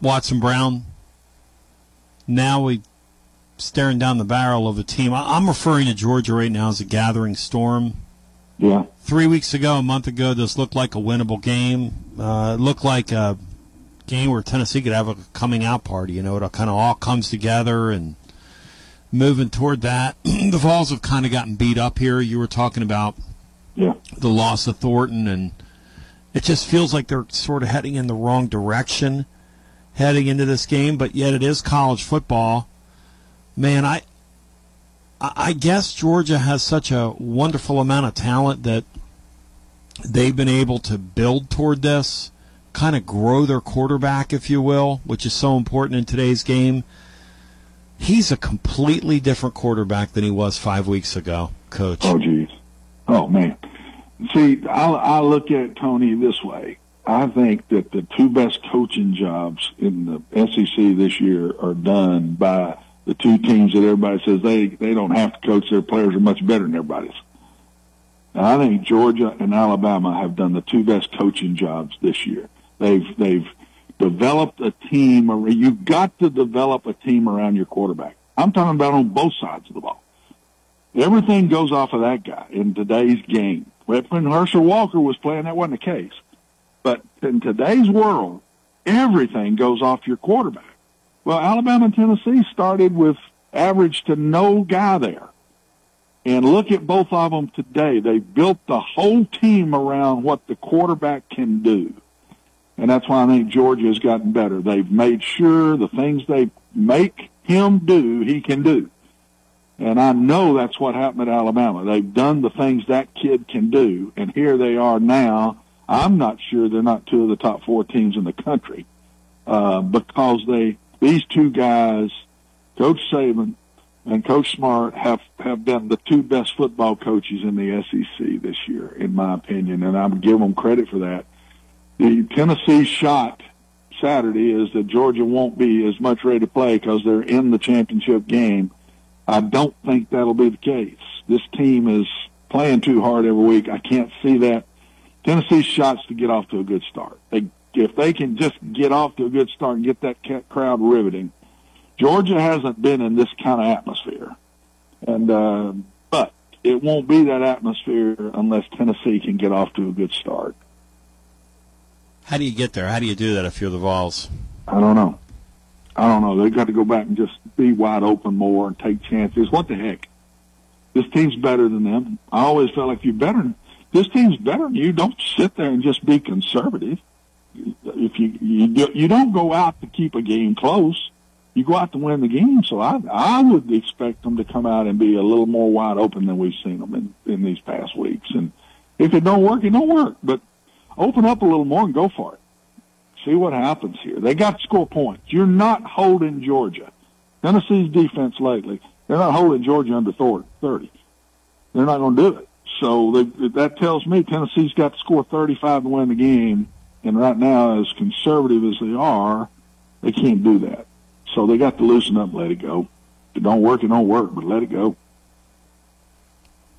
Watson Brown. Now we staring down the barrel of a team. I'm referring to Georgia right now as a gathering storm. Yeah. Three weeks ago, a month ago, this looked like a winnable game. Uh, it looked like a game where Tennessee could have a coming out party. You know, it kind of all comes together and moving toward that. the Vols have kind of gotten beat up here. You were talking about yeah. the loss of Thornton, and it just feels like they're sort of heading in the wrong direction heading into this game, but yet it is college football. Man, I I guess Georgia has such a wonderful amount of talent that they've been able to build toward this, kind of grow their quarterback, if you will, which is so important in today's game. He's a completely different quarterback than he was five weeks ago, Coach. Oh, geez. Oh, man. See, I, I look at Tony this way. I think that the two best coaching jobs in the SEC this year are done by the two teams that everybody says they they don't have to coach. Their players are much better than everybody's. And I think Georgia and Alabama have done the two best coaching jobs this year. They've they've developed a team. You've got to develop a team around your quarterback. I'm talking about on both sides of the ball. Everything goes off of that guy in today's game. When Herschel Walker was playing, that wasn't the case. But in today's world, everything goes off your quarterback. Well, Alabama and Tennessee started with average to no guy there. And look at both of them today. They built the whole team around what the quarterback can do. And that's why I think Georgia has gotten better. They've made sure the things they make him do, he can do. And I know that's what happened at Alabama. They've done the things that kid can do, and here they are now. I'm not sure they're not two of the top four teams in the country uh, because they these two guys, Coach Saban and Coach Smart, have have been the two best football coaches in the SEC this year, in my opinion, and I give them credit for that. The Tennessee shot Saturday is that Georgia won't be as much ready to play because they're in the championship game I don't think that'll be the case. This team is playing too hard every week. I can't see that. Tennessee's shots to get off to a good start. They, if they can just get off to a good start and get that crowd riveting, Georgia hasn't been in this kind of atmosphere, and uh, but it won't be that atmosphere unless Tennessee can get off to a good start. How do you get there? How do you do that if you're the Vols? I don't know. I don't know. They've got to go back and just be wide open more and take chances. What the heck? This team's better than them. I always felt like you're better. This team's better than you. Don't sit there and just be conservative. If you you do, you don't go out to keep a game close, you go out to win the game. So I I would expect them to come out and be a little more wide open than we've seen them in in these past weeks. And if it don't work, it don't work. But open up a little more and go for it see what happens here. They got to score points. You're not holding Georgia. Tennessee's defense lately, they're not holding Georgia under 30. They're not going to do it. So they, that tells me Tennessee's got to score 35 to win the game. And right now, as conservative as they are, they can't do that. So they got to loosen up and let it go. If it don't work, it don't work, but let it go.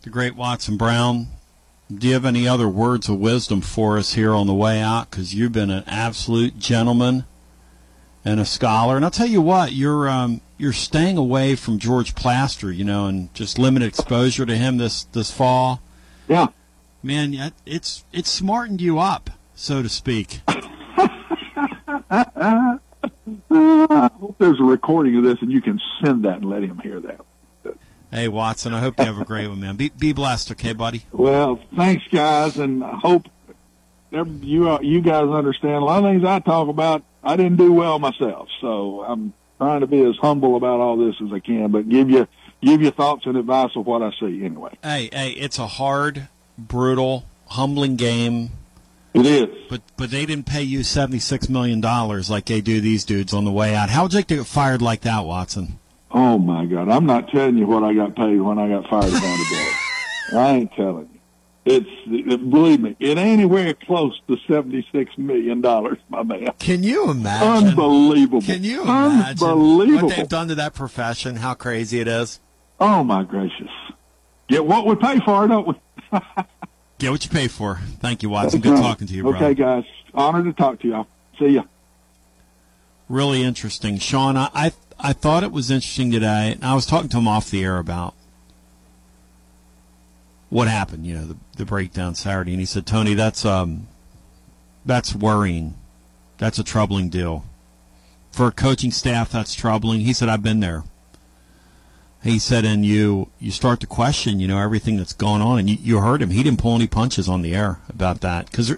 The great Watson Brown, do you have any other words of wisdom for us here on the way out? Because you've been an absolute gentleman and a scholar. And I'll tell you what, you're um, you're staying away from George Plaster, you know, and just limited exposure to him this this fall. Yeah, man, it's it's smartened you up, so to speak. I hope there's a recording of this and you can send that and let him hear that. Hey, Watson, I hope you have a great one, man. Be, be blessed, okay, buddy? Well, thanks, guys, and I hope you uh, you guys understand a lot of things I talk about. I didn't do well myself, so I'm trying to be as humble about all this as I can, but give you give you thoughts and advice of what I see anyway. Hey, hey, it's a hard, brutal, humbling game. It is. But but they didn't pay you seventy six million dollars like they do these dudes on the way out. How would you like to get fired like that, Watson? Oh my God! I'm not telling you what I got paid when I got fired down today. I ain't telling you. It's it, believe me, it ain't anywhere close to seventy six million dollars, my man. Can you imagine? Unbelievable. Can you imagine Unbelievable. what they've done to that profession? How crazy it is. Oh my gracious! Get what we pay for, don't we? Get what you pay for. Thank you, Watson. Good talking to you, bro. Okay, guys. Honor to talk to y'all. See ya. Really interesting, Sean. I, I I thought it was interesting today, and I was talking to him off the air about what happened, you know, the, the breakdown Saturday, and he said, Tony, that's um, that's worrying. That's a troubling deal. For a coaching staff, that's troubling. He said, I've been there. He said, and you you start to question, you know, everything that's going on, and you, you heard him. He didn't pull any punches on the air about that because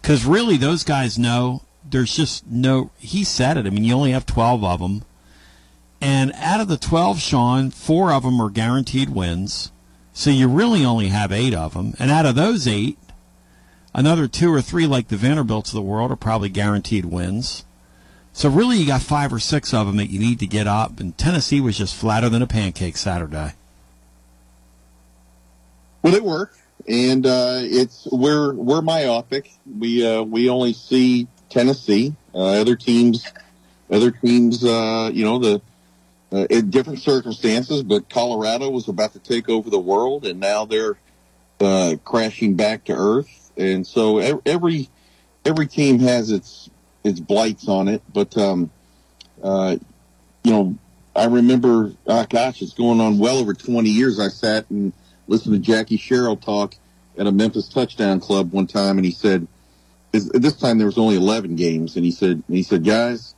because really those guys know there's just no. He said it. I mean, you only have twelve of them and out of the 12, Sean, four of them are guaranteed wins. So you really only have eight of them. And out of those eight, another two or three, like the Vanderbilts of the world, are probably guaranteed wins. So really, you got five or six of them that you need to get up. And Tennessee was just flatter than a pancake Saturday. Well, it work? and uh, it's we're we're myopic. We uh, we only see Tennessee. Uh, other teams, other teams, uh, you know, the uh, in different circumstances. But Colorado was about to take over the world, and now they're uh, crashing back to earth. And so every every team has its its blights on it. But um, uh, you know, I remember, oh gosh, it's going on well over 20 years. I sat and listened to Jackie Sherrill talk at a Memphis touchdown club one time, and he said, this, time there was only 11 games, and he said, he said, guys,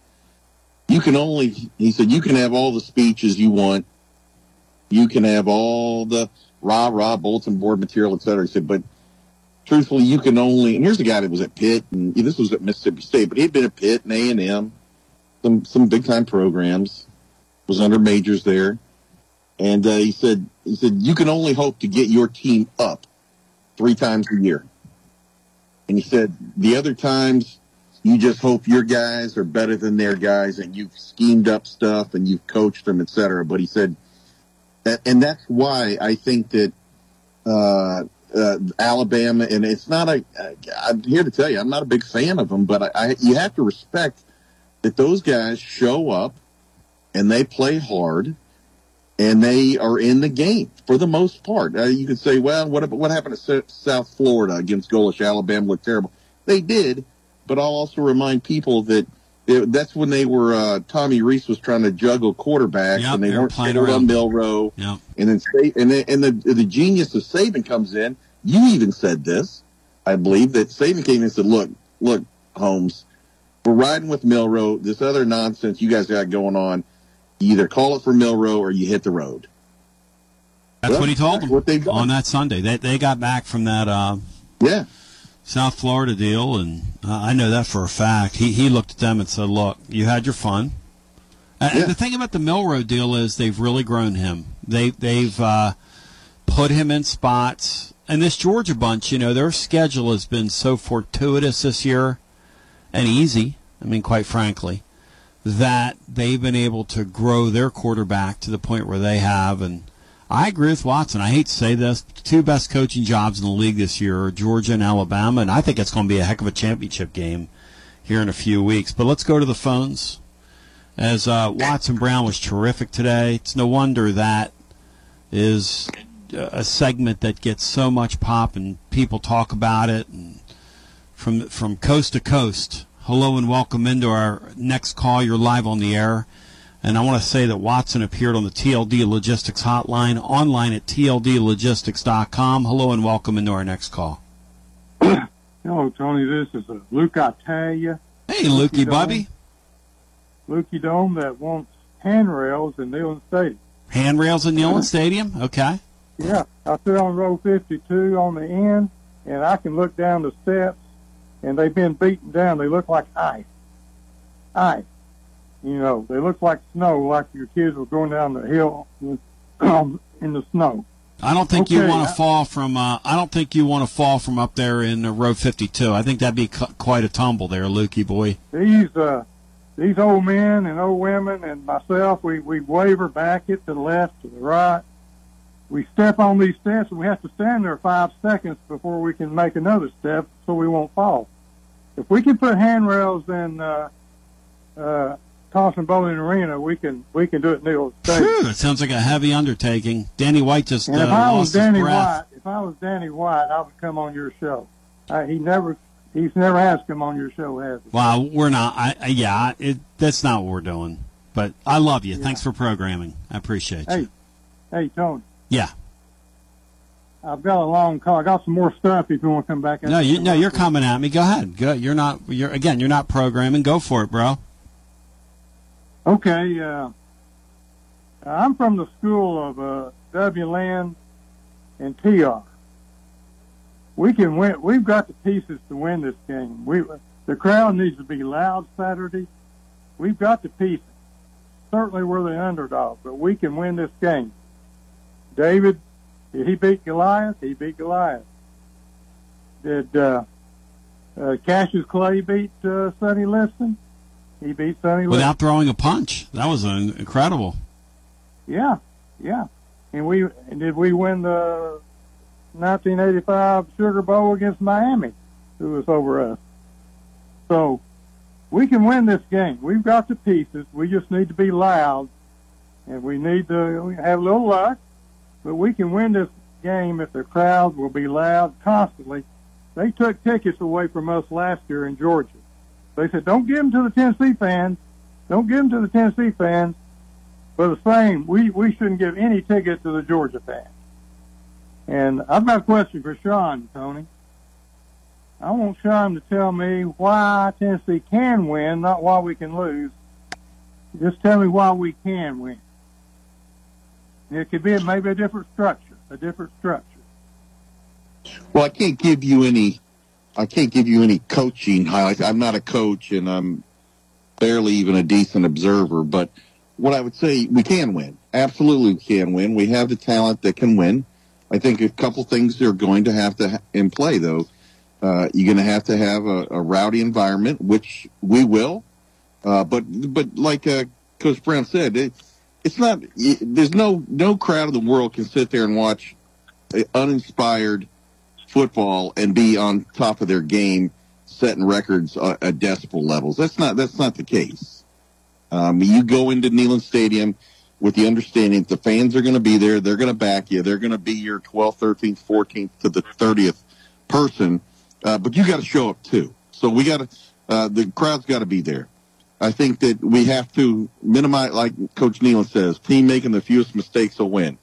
you can only, he said, you can have all the speeches you want. You can have all the rah rah bulletin board material, et cetera. He said, but truthfully, you can only, and here's the guy that was at Pitt, and this was at Mississippi State, but he'd been at Pitt and A&M, some, some big time programs, was under majors there. And uh, he said, he said, you can only hope to get your team up three times a year. And he said, the other times you just hope your guys are better than their guys and you've schemed up stuff and you've coached them, et cetera. But he said, and that's why I think that, uh, uh, Alabama, and it's not a, I'm here to tell you, I'm not a big fan of them, but I, I you have to respect that those guys show up and they play hard and they are in the game for the most part. Uh, you could say, well, what what happened to South Florida against Golesh? Alabama looked terrible. They did, but I'll also remind people that it, that's when they were uh, Tommy Rees was trying to juggle quarterbacks, Yep, and they they were weren't playing on around. Milroe. Yep. And then and then, and the the genius of Saban comes in. You even said this, I believe, that Saban came and said, "Look, look, Holmes, we're riding with Milroe. This other nonsense you guys got going on, you either call it for Milroe or you hit the road." That's Well, what he told them what they've on that Sunday. They they got back from that uh, yeah South Florida deal, and uh, I know that for a fact. He he looked at them and said, "Look, you had your fun." And and the thing about the Milroe deal is they've really grown him. They they've uh, put him in spots, and this Georgia bunch, you know, their schedule has been so fortuitous this year and easy. I mean, quite frankly, that they've been able to grow their quarterback to the point where they have. And I agree with Watson. I hate to say this, but the two best coaching jobs in the league this year are Georgia and Alabama, and I think it's going to be a heck of a championship game here in a few weeks. But let's go to the phones. As uh, Watson Brown was terrific today, it's no wonder that is a segment that gets so much pop and people talk about it and from from coast to coast. Hello and welcome into our next call. You're live on the air. And I want to say that Watson appeared on the TLD Logistics hotline online at tldlogistics.com. Hello and welcome into our next call. Hello, Tony. This is uh, Luke Italia. Hey, Lukey, Dome. Bubby. Lukey Dome that wants handrails in Neyland Stadium. Handrails in Neyland Stadium? Okay. Yeah, I sit on row 52 on the end, and I can look down the steps, and they've been beaten down. They look like ice. Ice. You know, they look like snow, like your kids were going down the hill with, in the snow. I don't think you Okay, want I- to fall from. Uh, I don't think you want to fall from up there in uh, row 52. I think that'd be cu- quite a tumble there, Lukey boy. these uh these old men and old women and myself we we waver back it to the left to the right we step on these steps and we have to stand there five seconds before we can make another step so we won't fall if we can put handrails in uh uh Thompson-Boling Arena we can we can do it in Neil Phew, it sounds like a heavy undertaking. Danny White just uh, and if I was Danny. White if I was Danny White I would come on your show uh, he never he's never asked him on your show has he Well, we're not. I, I yeah, it, that's not what we're doing. But I love you. Thanks for programming. I appreciate you. hey hey Tony Yeah. I've got a long call. I got some more stuff if you want to come back. No, you no, you're coming at me. Go ahead. Go. You're not. You're again. You're not programming. Go for it, bro. Okay. Uh, I'm from the school of uh, W. Land and TR. We can win. We've got the pieces to win this game. We the crowd needs to be loud Saturday. We've got the pieces. Certainly, we're the underdog, but we can win this game. David, did he beat Goliath? He beat Goliath. Did uh, uh, Cassius Clay beat uh, Sonny Liston? He beat Sonny Liston. Without throwing a punch. That was an incredible. Yeah, yeah. And we and did we win the 1985 Sugar Bowl against Miami, who was over us. So we can win this game. We've got the pieces. We just need to be loud, and we need to have a little luck. But we can win this game if the crowd will be loud constantly. They took tickets away from us last year in Georgia. They said, "Don't give them to the Tennessee fans. Don't give them to the Tennessee fans." But the same, we we shouldn't give any ticket to the Georgia fans. And I've got a question for Sean, Tony. I want Sean to tell me why Tennessee can win, not why we can lose. Just tell me why we can win. It could be maybe a different structure, a different structure. Well, I can't give you any. I can't give you any coaching highlights. I'm not a coach, and I'm barely even a decent observer. But what I would say, we can win. Absolutely, we can win. We have the talent that can win. I think a couple things are going to have to ha- in play, though. Uh, you're going to have to have a, a, rowdy environment, which we will. Uh, but but like uh, Coach Brown said, it's not. There's no no crowd in the world can sit there and watch uninspired football and be on top of their game, setting records at decibel levels. That's not that's not the case. Um, you go into Neyland Stadium with the understanding that the fans are going to be there, they're going to back you, they're going to be your 12th, 13th, 14th to the 30th person uh, but you got to show up too. So we got to, uh, the crowd's got to be there. I think that we have to minimize, like Coach Neal says, team making the fewest mistakes will win.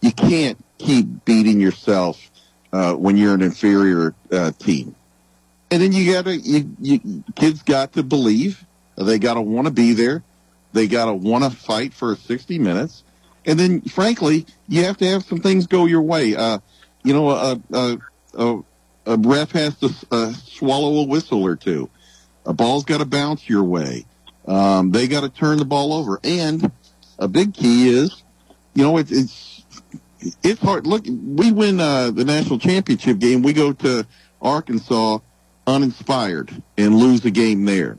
You can't keep beating yourself uh, when you're an inferior uh, team. And then you got to, you, you, kids got to believe. They got to want to be there. They got to want to fight for 60 minutes. And then, frankly, you have to have some things go your way. Uh, you know, a, a, a, a ref has to uh, swallow a whistle or two. A ball's got to bounce your way. Um, they got to turn the ball over. And a big key is, you know, it, it's it's hard. Look, we win uh, the national championship game. We go to Arkansas uninspired and lose the game there.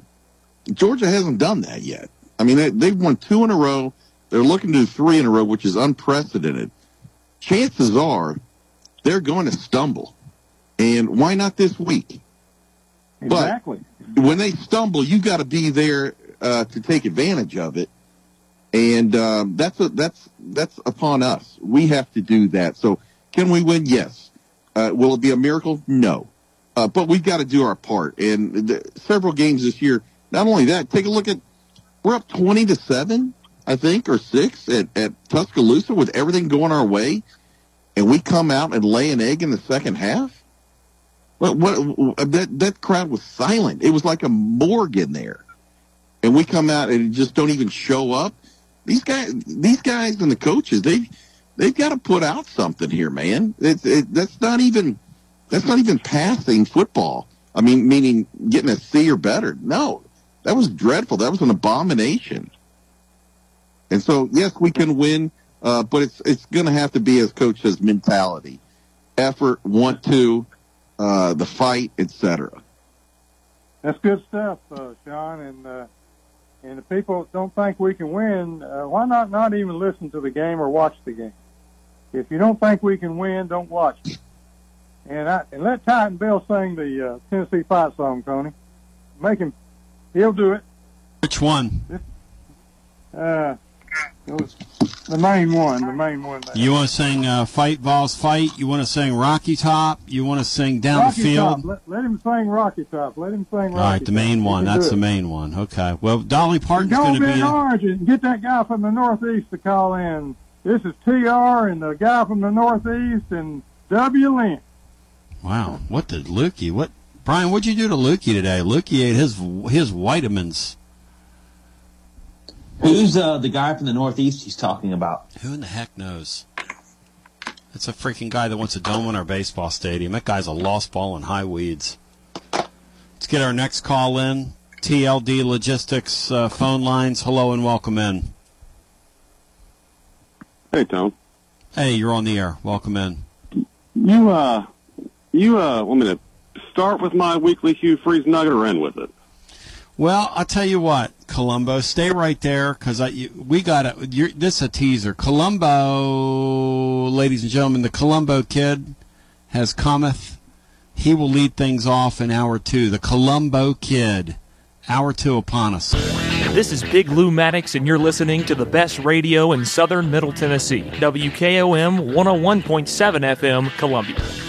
Georgia hasn't done that yet. I mean, they, they've won two in a row. They're looking to do three in a row, which is unprecedented. Chances are they're going to stumble. And why not this week? Exactly. But when they stumble, you got to be there uh, to take advantage of it, and um, that's a, that's that's upon us. We have to do that. So, can we win? Yes. Uh, will it be a miracle? No. Uh, but we've got to do our part. And the, several games this year. Not only that, take a look at we're up twenty to seven, I think, or six at, at Tuscaloosa with everything going our way, and we come out and lay an egg in the second half. What, what, that that crowd was silent. It was like a morgue in there, and we come out and just don't even show up. These guys, these guys and the coaches, they they've got to put out something here, man. It, it, that's not even that's not even passing football. I mean, meaning getting a C or better. No, that was dreadful. That was an abomination. And so, yes, we can win, uh, but it's it's going to have to be, as coach says, mentality, effort, want to, uh, the fight, etc. That's good stuff, uh, Sean. And uh, and the people don't think we can win. Uh, why not not even listen to the game or watch the game? If you don't think we can win, don't watch it. And I and let Titan Bill sing the uh, Tennessee fight song, Tony. Make him. He'll do it. Which one? Uh, the main one, the main one. There. You want to sing uh, "Fight Vols Fight"? You want to sing "Rocky Top"? You want to sing "Down Rocky the Field"? Let, let, him sing "Rocky Top." Let him sing. Rocky All right, the main Top. one. That's the main one. Okay. Well, Dolly Parton's going to be. Orange and get that guy from the Northeast to call in. This is TR and the guy from the Northeast and W. Lynn. Wow, what did Lukey? What Brian? What'd you do to Lukey today? Lukey ate his his vitamins. Who's uh, the guy from the Northeast he's talking about? Who in the heck knows? It's a freaking guy that wants a dome in our baseball stadium. That guy's a lost ball in high weeds. Let's get our next call in. TLD Logistics uh, phone lines. Hello and welcome in. Hey, Tom. Hey, you're on the air. Welcome in. You uh, you uh, want me to start with my weekly Hugh Freeze nugget or end with it? Well, I'll tell you what, Columbo, stay right there because we got. You're, this is a teaser. Columbo, ladies and gentlemen, the Columbo kid has cometh. He will lead things off in hour two. The Columbo Kid, hour two upon us. This is Big Lou Maddox, and you're listening to the best radio in southern Middle Tennessee. WKOM 101.7 FM, Columbia.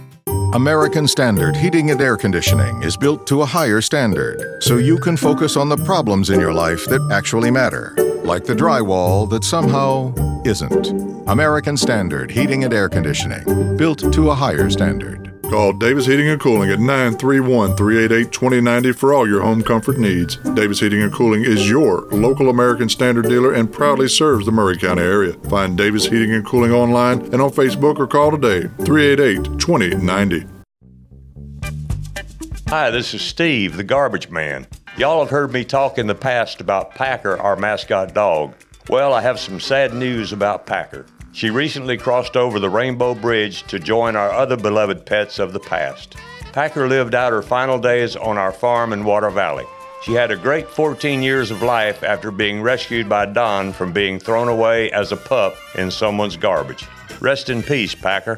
American Standard Heating and Air Conditioning is built to a higher standard so you can focus on the problems in your life that actually matter, like the drywall that somehow isn't. American Standard Heating and Air Conditioning, built to a higher standard. Call Davis Heating and Cooling at 931 388 2090 for all your home comfort needs. Davis Heating and Cooling is your local American Standard dealer and proudly serves the Maury County area. Find Davis Heating and Cooling online and on Facebook or call today 388 2090. Hi, this is Steve, the garbage man. Y'all have heard me talk in the past about Packer, our mascot dog. Well, I have some sad news about Packer. She recently crossed over the Rainbow Bridge to join our other beloved pets of the past. Packer lived out her final days on our farm in Water Valley. She had a great 14 years of life after being rescued by Don from being thrown away as a pup in someone's garbage. Rest in peace, Packer.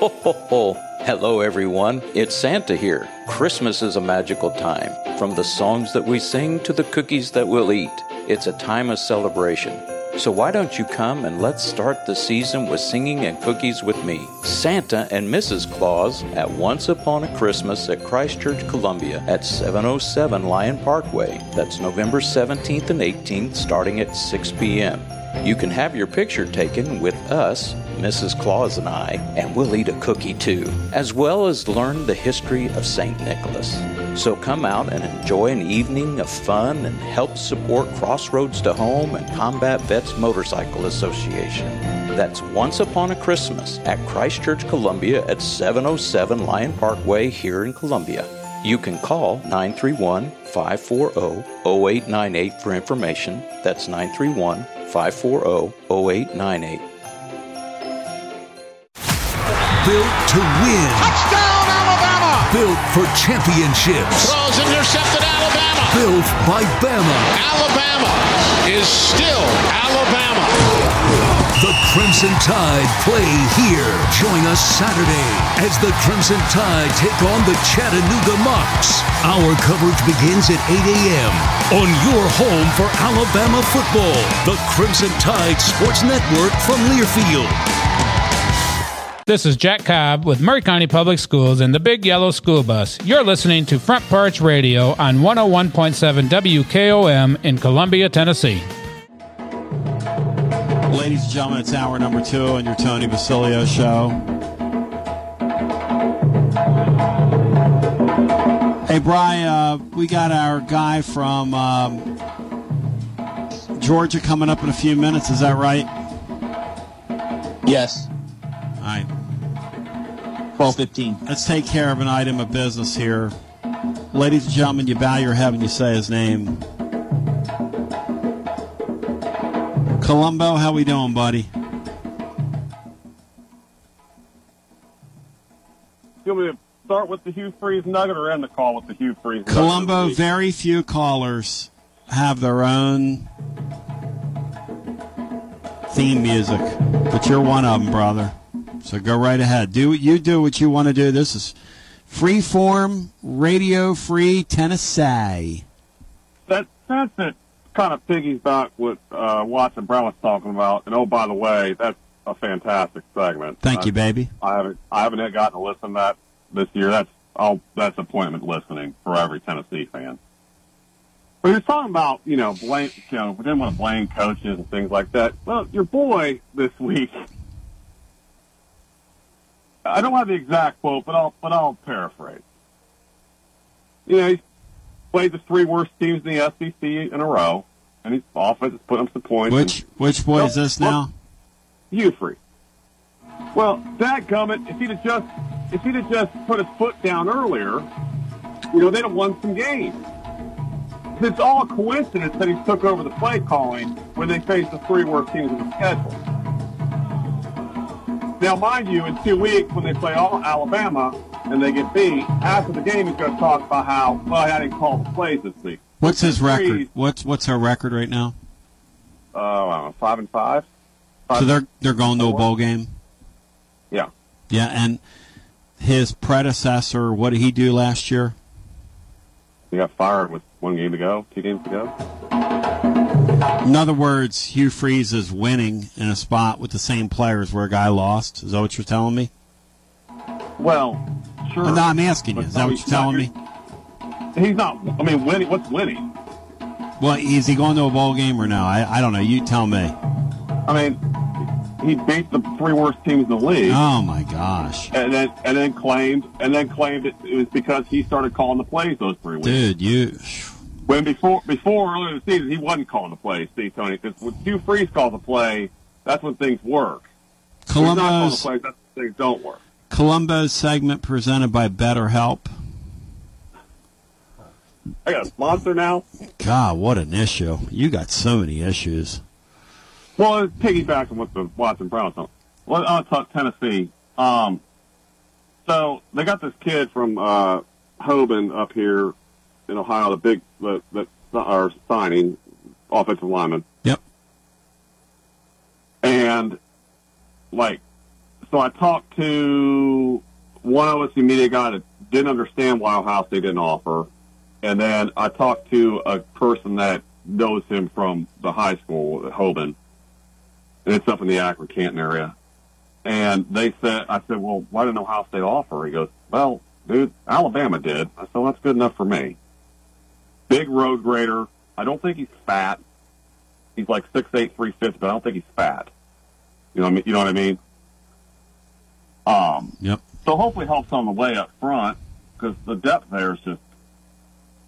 Ho, ho. Hello, everyone. It's Santa here. Christmas is a magical time. From the songs that we sing to the cookies that we'll eat, it's a time of celebration. So why don't you come and let's start the season with singing and cookies with me, Santa and Mrs. Claus at Once Upon a Christmas at Christ Church, Columbia at 707 Lyon Parkway. That's November 17th and 18th starting at 6 p.m. You can have your picture taken with us, Mrs. Claus and I, and we'll eat a cookie too, as well as learn the history of St. Nicholas. So come out and enjoy an evening of fun and help support Crossroads to Home and Combat Vets Motorcycle Association. That's Once Upon a Christmas at Christchurch, Columbia at 707 Lion Parkway here in Columbia. You can call 931 540 0898 for information. That's 931 540 0898. Built to win. Touchdown, Alabama! Built for championships. Throws intercepted, Alabama! Built by Bama. Alabama is still Alabama. The Crimson Tide play here. Join us Saturday as the Crimson Tide take on the Chattanooga Mocs. Our coverage begins at 8 a.m. on your home for Alabama football. The Crimson Tide Sports Network from Learfield. This is Jack Cobb with Maury County Public Schools and the Big Yellow School Bus. You're listening to Front Porch Radio on 101.7 WKOM in Columbia, Tennessee. Ladies and gentlemen, it's hour number two on your Tony Basilio show. Hey, Brian, uh, we got our guy from um, Georgia coming up in a few minutes. Is that right? Yes. All right. 12:15. Let's take care of an item of business here. Ladies and gentlemen, you bow your head and you say his name. Columbo, how we doing, buddy? You want me to start with the Hugh Freeze nugget or end the call with the Hugh Freeze nugget? Columbo, very few callers have their own theme music, but you're one of them, brother. So go right ahead. Do you do what you want to do. This is free form, radio free Tennessee. That that's it. Kind of piggyback what uh, Watson Brown was talking about. And oh, by the way, that's a fantastic segment. Thank you, baby. I haven't I haven't yet gotten to listen to that this year. That's oh that's appointment listening for every Tennessee fan. But you're talking about you know blame you know we didn't want to blame coaches and things like that. Well, your boy this week. I don't have the exact quote, but I'll but I'll paraphrase. You know, he's played the three worst teams in the SEC in a row, and his offense has put up some points. Which which boy is this now? You free. Well, that gummit, if he'd have just if he'd have just put his foot down earlier, you know, they'd have won some games. It's all coincidence that he took over the play calling when they faced the three worst teams in the schedule. Now, mind you, in two weeks when they play all Alabama and they get beat, after the game he's going to talk about how well I didn't call the plays this week. What's his record? What's what's her record right now? Uh, know, five and five. So they're they're going to a bowl game. Yeah. Yeah, and his predecessor, what did he do last year? He got fired with one game to go, two games to go. In other words, Hugh Freeze is winning in a spot with the same players where a guy lost. Is that what you're telling me? Well, sure. No, I'm asking you. But Is that what you're telling me? He's not. I mean, winning. What's winning? Well, is he going to a ball game or no? I, I don't know. You tell me. I mean, he beat the three worst teams in the league, Oh my gosh, and then and then claimed and then claimed it, it was because he started calling the plays those three weeks. dude, you. When before before earlier in the season, he wasn't calling the plays. See, Tony, because when Hugh Freeze calls the play, that's when things work. When he's not calling the plays, that's when things don't work. Columbo's segment presented by BetterHelp. I got a sponsor now. God, what an issue! You got so many issues. Well, it's piggybacking with the Watson Brown song. Well, I'll talk Tennessee. Um, so they got this kid from uh, Hoban up here in Ohio, the big that that are signing offensive lineman. Yep. And like, so I talked to one OSU media guy that didn't understand why Ohio State didn't offer, and then I talked to a person that knows him from the high school at Hoban, and it's up in the Akron Canton area. And they said, I said, well, why didn't Ohio State offer? He goes, well, dude, Alabama did. I said, well, that's good enough for me. Big road grader. I don't think he's fat. He's like six eight, three fifty, but I don't think he's fat. You know what I mean? You know what I mean? Um, Yep. so hopefully helps on the way up front because the depth there is just.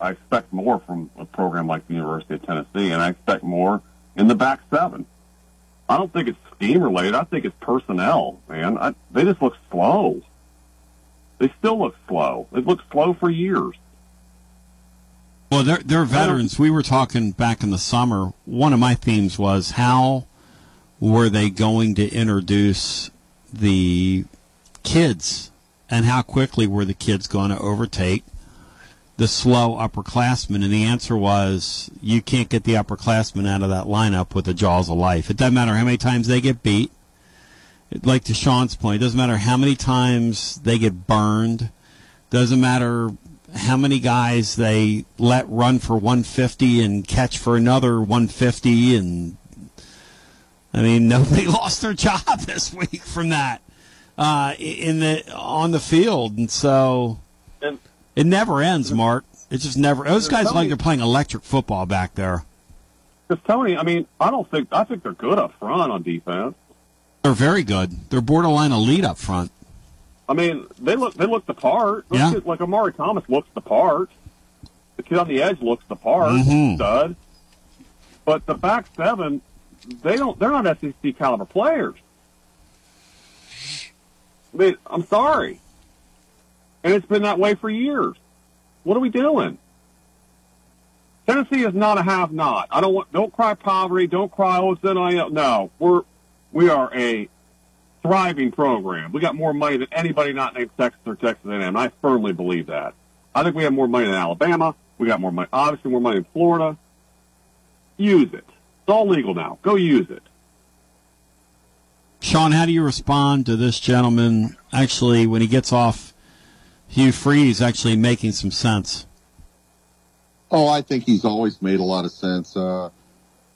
I expect more from a program like the University of Tennessee, and I expect more in the back seven. I don't think it's scheme related. I think it's personnel, man. I, they just look slow. They still look slow. They've looked slow for years. Well, they're they're veterans. We were talking back in the summer. One of my themes was how were they going to introduce the kids, and how quickly were the kids going to overtake the slow upperclassmen? And the answer was you can't get the upperclassmen out of that lineup with the jaws of life. It doesn't matter how many times they get beat. Like to Sean's point, it doesn't matter how many times they get burned. Doesn't matter how many guys they let run for 150 and catch for another 150 and I mean nobody lost their job this week from that uh, in the on the field and so And- it never ends Mark it just never those guys look like they're playing electric football back there Because Tony, I mean, I don't think I think they're good up front on defense. they're very good they're borderline elite up front I mean, they look they look the part. Those Yeah. kids- like Omari Thomas looks the part. The kid on the edge looks the part. Mhm. Stud. But the back seven, they don't. They're not SEC caliber players. I'm sorry, and it's been that way for years. What are we doing? Tennessee is not a have-not. I don't want. Don't cry poverty. Don't cry. Oh, it's NIL. No, we're we are a thriving program. We got more money than anybody not named Texas or Texas. And I firmly believe that. I think we have more money than Alabama. We got more money, obviously more money in Florida. Use it. It's all legal now. Go use it. Sean how do you respond to this gentleman actually when he gets off Hugh Freeze actually making some sense Oh, I think he's always made a lot of sense. Uh,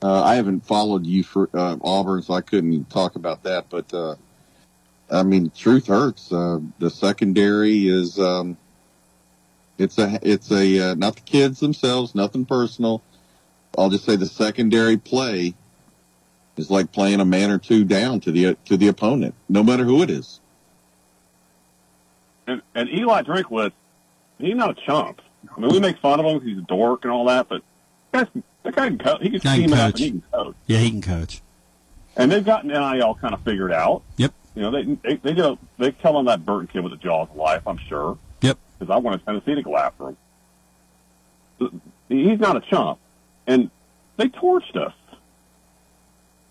uh, I haven't followed you for uh, Auburn, so I couldn't talk about that. But uh, I mean, truth hurts. Uh, the secondary is um, it's a it's a uh, not the kids themselves, nothing personal. I'll just say the secondary play is like playing a man or two down to the to the opponent, no matter who it is. And, and Eli Drinkwitz, he's not a chump. I mean, we make fun of him 'cause he's a dork and all that, but that guy, that guy can coach. He can Guy can team it up coach. and he can coach. yeah he can coach And they've gotten NIL kind of figured out. Yep. You know, they they they, do, they tell him that Burden kid with the jaws of life. I'm sure. Yep. Because I wanted Tennessee to go after him. He's not a chump, and they torched us.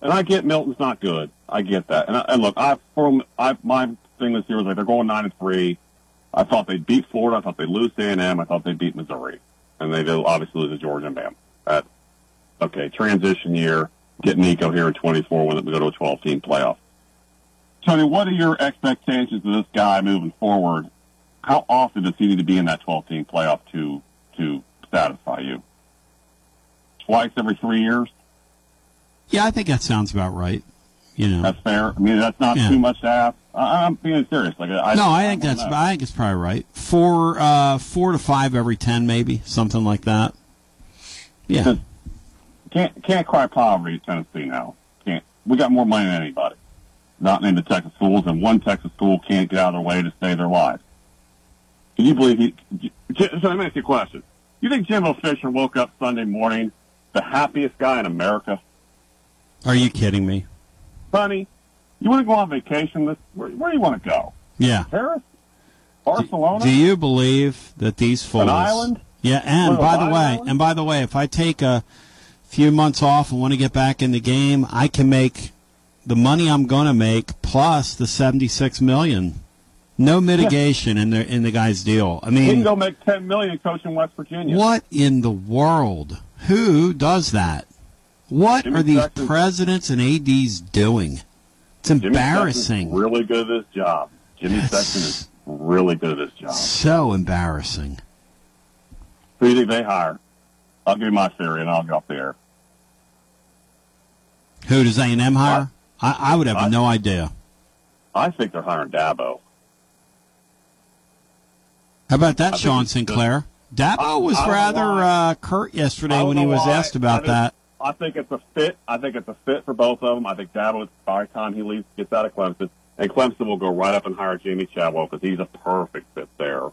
And I get Milton's not good. I get that. And, I, and look, I from I my thing this year was like they're going nine and three. I thought they'd beat Florida. I thought they'd lose to A&M. I thought they'd beat Missouri, and they obviously lose to Georgia and Bam. That okay, transition year. Get Nico here in 24 when we go to a 12 team playoff. Tony, what are your expectations of this guy moving forward? How often does he need to be in that 12 team playoff to to satisfy you? Twice every three years? Yeah I think that sounds about right you know That's fair. I mean, that's not Yeah. too much to ask. I, I'm being serious. Like, I, no, I think I that's. know. I think it's probably right. Four, uh, four to five every ten, maybe something like that. Yeah, Can't can't cry poverty Tennessee now. Can't. We got more money than anybody. Not named the Texas schools, and one Texas school can't get out of their way to save their lives. Can you believe he? So let me ask you a question. You think Jimbo Fisher woke up Sunday morning the happiest guy in America? Are you kidding me? Honey, you want to go on vacation? This, where, where do you want to go? Yeah. Paris? Barcelona? Do you believe that these fools? An island? Yeah, and by the way, island? and by the way, if I take a few months off and want to get back in the game, I can make the money I'm going to make plus the 76 million. No mitigation in the in the guy's deal. I mean, he can go make ten million coaching West Virginia. what in the world? Who does that? What Jimmy are these Sexton- presidents and ads doing? It's embarrassing. Sexton's really good at this job. Jimmy Sexton is really good at this job. So embarrassing. Who do you think they hire? I'll give you my theory, and I'll get off the air. Who does A and M hire? I, I would have I- no idea. I think they're hiring Dabo. How about that, Sean. Sinclair? Dabo was I don't know rather uh, curt yesterday when he was asked about that. I think it's a fit. I think it's a fit for both of them. I think Dabo, by the time he leaves, gets out of Clemson, and Clemson will go right up and hire Jamey Chadwell because he's a perfect fit there.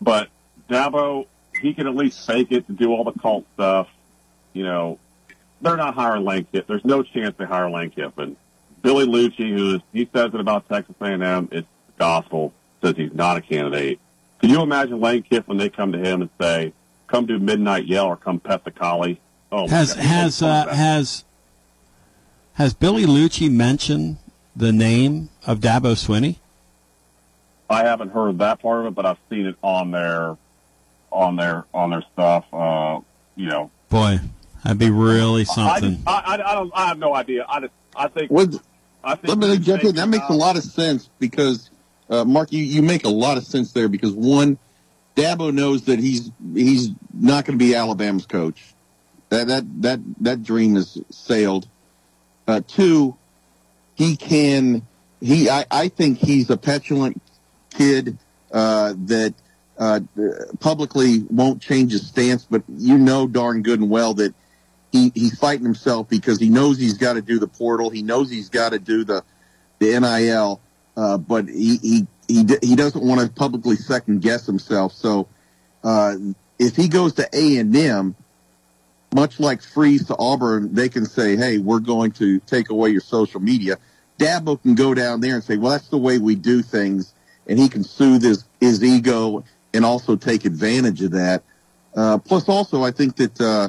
But Dabo, he can at least fake it to do all the cult stuff. You know, they're not hiring Lane Kiffin. There's no chance they hire Lane Kiffin. Billy Liucci, who is, he says it about Texas A&M, it's gospel, says he's not a candidate. Can you imagine Lane Kiffin, they come to him and say, come do Midnight Yell or come pet the collie? Oh, has God. has uh, has has Billy Liucci mentioned the name of Dabo Swinney? I haven't heard that part of it, but I've seen it on their on their on their stuff. Uh, you know, Boy, that'd be really I, something. just, I, I, I don't. I have no idea. I just. I think. What- I think Let me jump in. That makes a lot of sense because, uh, Mark, you, you make a lot of sense there because one, Dabo knows that he's he's not going to be Alabama's coach. That that that that dream is sailed. Uh, two, he can. He I, I think he's a petulant kid uh, that uh, publicly won't change his stance, but you know darn good and well that he, he's fighting himself because he knows he's got to do the portal. He knows he's got to do the the NIL, uh, but he he he, he doesn't want to publicly second guess himself. So uh, if he goes to A and M, much like Freeze to Auburn, they can say, "Hey, we're going to take away your social media." Dabo can go down there and say, "Well, that's the way we do things," and he can soothe his his ego and also take advantage of that. Uh, plus, also, I think that uh,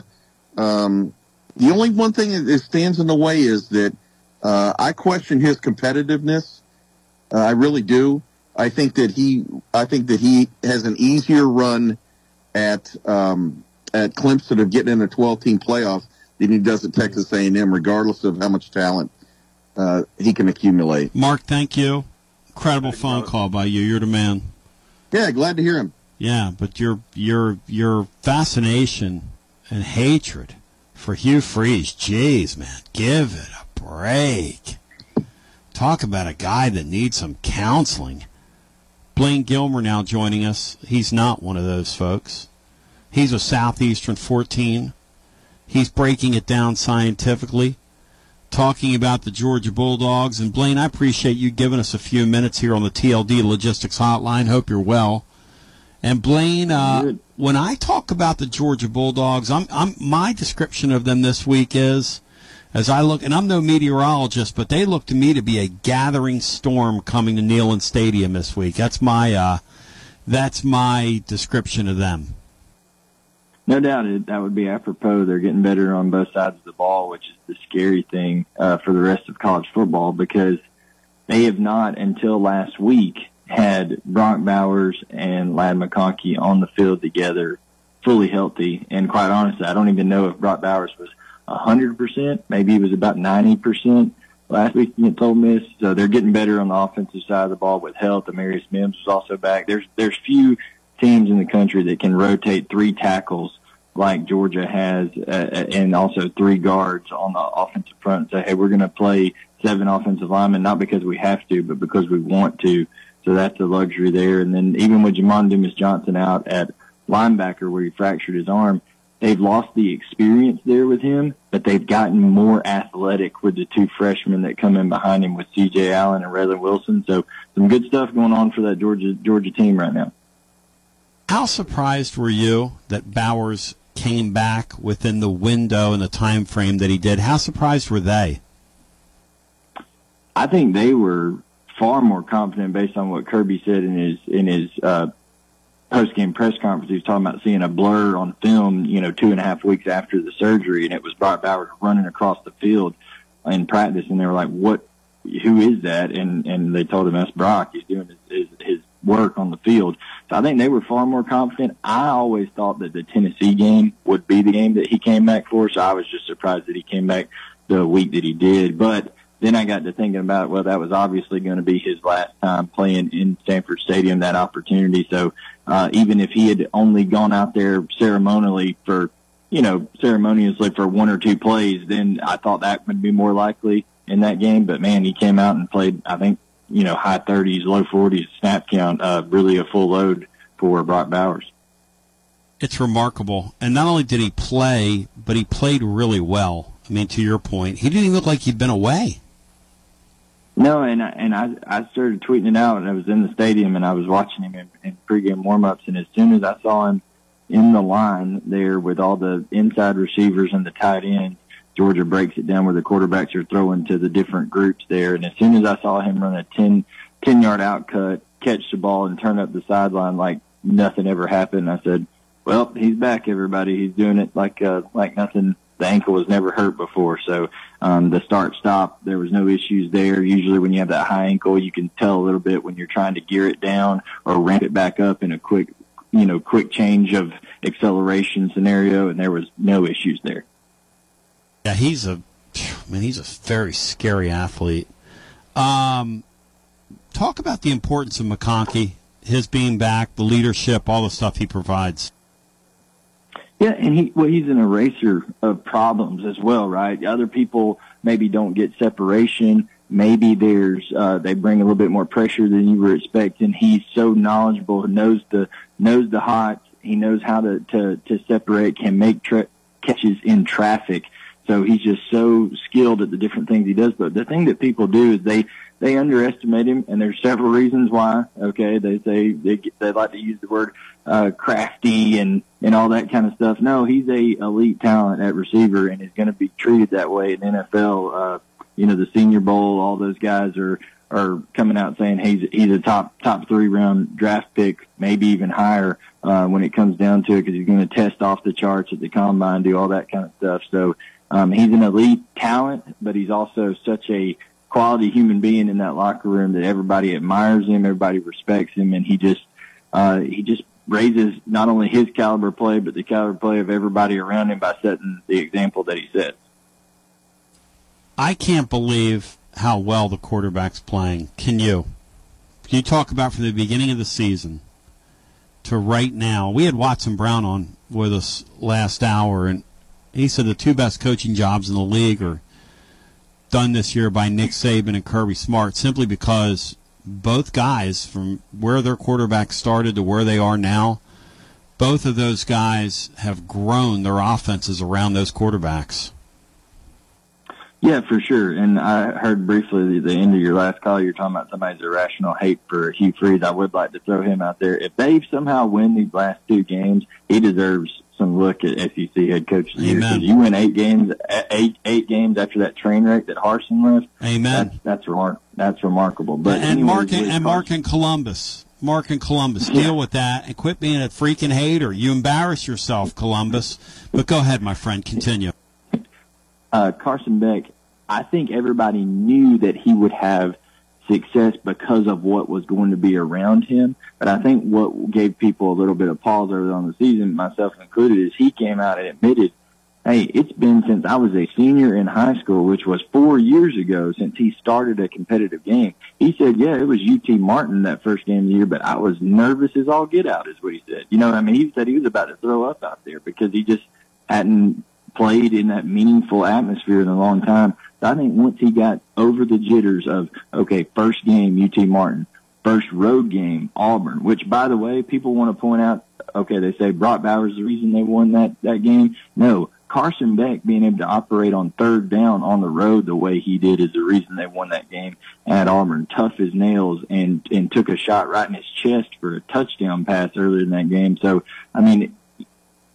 um, the only one thing that stands in the way is that uh, I question his competitiveness. Uh, I really do. I think that he, I think that he has an easier run at um, at Clemson of getting in a 12 team playoff than he does at Texas A&M, regardless of how much talent uh, he can accumulate. Mark, thank you. Incredible phone call by you. You're the man. Yeah, glad to hear him. Yeah, but your your your fascination and hatred for Hugh Freeze, jeez, man, give it a break. Talk about a guy that needs some counseling. Blaine Gilmer now joining us. He's not one of those folks. He's a Southeastern 14. He's breaking it down scientifically, talking about the Georgia Bulldogs. And Blaine, I appreciate you giving us a few minutes here on the TLD Logistics Hotline. Hope you're well. And Blaine, uh, when I talk about the Georgia Bulldogs, I'm, I'm my description of them this week is, as I look, and I'm no meteorologist, but they look to me to be a gathering storm coming to Neyland Stadium this week. That's my uh, that's my description of them. No doubt it, that would be apropos. They're getting better on both sides of the ball, which is the scary thing uh, for the rest of college football because they have not until last week had Brock Bowers and Ladd McConkey on the field together, fully healthy. And quite honestly, I don't even know if Brock Bowers was 100%. Maybe he was about 90% last week against Ole Miss. So they're getting better on the offensive side of the ball with health. Amarius Mims was also back. There's there's few teams in the country that can rotate three tackles like Georgia has, uh, and also three guards on the offensive front say, hey, we're going to play seven offensive linemen, not because we have to, but because we want to. So that's a luxury there. And then even with Jamon Dumas Johnson out at linebacker where he fractured his arm, they've lost the experience there with him, but they've gotten more athletic with the two freshmen that come in behind him with C.J. Allen and Raylen Wilson. So some good stuff going on for that Georgia Georgia team right now. How surprised were you that Bowers came back within the window and the time frame that he did? How surprised were they? I think they were far more confident based on what Kirby said in his in his uh, post game press conference. He was talking about seeing a blur on film, you know, two and a half weeks after the surgery, and it was Brock Bowers running across the field in practice, and they were like, "What? Who is that?" And and they told him that's Brock. He's doing his, his his work on the field. So I think they were far more confident. I always thought that the Tennessee game would be the game that he came back for, so I was just surprised that he came back the week that he did. But then I got to thinking about, well, that was obviously going to be his last time playing in Sanford Stadium, that opportunity. So uh, even if he had only gone out there ceremonially for, you know, ceremoniously for one or two plays, then I thought that would be more likely in that game. But man, he came out and played, I think, you know, high 30s, low 40s snap count, uh, really a full load for Brock Bowers. it's remarkable. And not only did he play, but he played really well. I mean, to your point, he didn't even look like he'd been away. No, and I, and I I started tweeting it out, and I was in the stadium, and I was watching him in, in pregame warmups, and as soon as I saw him in the line there with all the inside receivers and the tight ends, Georgia breaks it down where the quarterbacks are throwing to the different groups there, and as soon as I saw him run a 10, 10 yard out cut, catch the ball, and turn up the sideline like nothing ever happened, I said, "Well, he's back, everybody. He's doing it like uh, like nothing." The ankle was never hurt before, so um, the start stop, there was no issues there. Usually when you have that high ankle, you can tell a little bit when you're trying to gear it down or ramp it back up in a quick, you know, quick change of acceleration scenario. And there was no issues there. Yeah, he's a, I mean, he's a very scary athlete. Um, talk about the importance of McConkey, his being back, the leadership, all the stuff he provides. Yeah, and he well, he's an eraser of problems as well, right? Other people maybe don't get separation. Maybe there's uh, they bring a little bit more pressure than you were expecting. He's so knowledgeable, knows the knows the hots. He knows how to to to separate, can make tra- catches in traffic. So he's just so skilled at the different things he does. But the thing that people do is they they underestimate him, and there's several reasons why. Okay, they say they they like to use the word uh, crafty and and all that kind of stuff. No, he's a elite talent at receiver, and is going to be treated that way in NFL. Uh, you know, the Senior Bowl, all those guys are are coming out saying he's he's a top top three round draft pick, maybe even higher uh, when it comes down to it, because he's going to test off the charts at the combine, do all that kind of stuff. So um, he's an elite talent, but he's also such a quality human being in that locker room that everybody admires him, everybody respects him, and he just uh, he just raises not only his caliber play but the caliber play of everybody around him by setting the example that he sets. I can't believe how well the quarterback's playing. Can you? Can you talk about from the beginning of the season to right now? We had Watson Brown on with us last hour, and he said the two best coaching jobs in the league are done this year by Nick Saban and Kirby Smart simply because both guys, from where their quarterback started to where they are now, both of those guys have grown their offenses around those quarterbacks. Yeah, for sure. And I heard briefly at the end of your last call. You're talking about somebody's irrational hate for Hugh Freeze. I would like to throw him out there. If they somehow win these last two games, he deserves some look at SEC head coach of the year. You win eight games, eight eight games after that train wreck that Harsin left. Amen. That's that's, remar- that's remarkable. But and anyways, Mark with and Mark in Columbus. Mark in Columbus, deal with that and quit being a freaking hater. You embarrass yourself, Columbus. But go ahead, my friend. Continue. uh, Carson Beck, I think everybody knew that he would have success because of what was going to be around him. But I think what gave people a little bit of pause early on the season, myself included, is he came out and admitted, hey, it's been since I was a senior in high school, which was four years ago since he started a competitive game. He said, yeah, it was UT Martin that first game of the year, but I was nervous as all get out is what he said. You know, I mean, he said he was about to throw up out there because he just hadn't played in that meaningful atmosphere in a long time. I think once he got over the jitters of, okay, first game, UT Martin, first road game, Auburn, which by the way, people want to point out, okay, they say Brock Bowers the reason they won that, that game. No, Carson Beck being able to operate on third down on the road the way he did is the reason they won that game at Auburn. Tough as nails and, and took a shot right in his chest for a touchdown pass earlier in that game. So, I mean,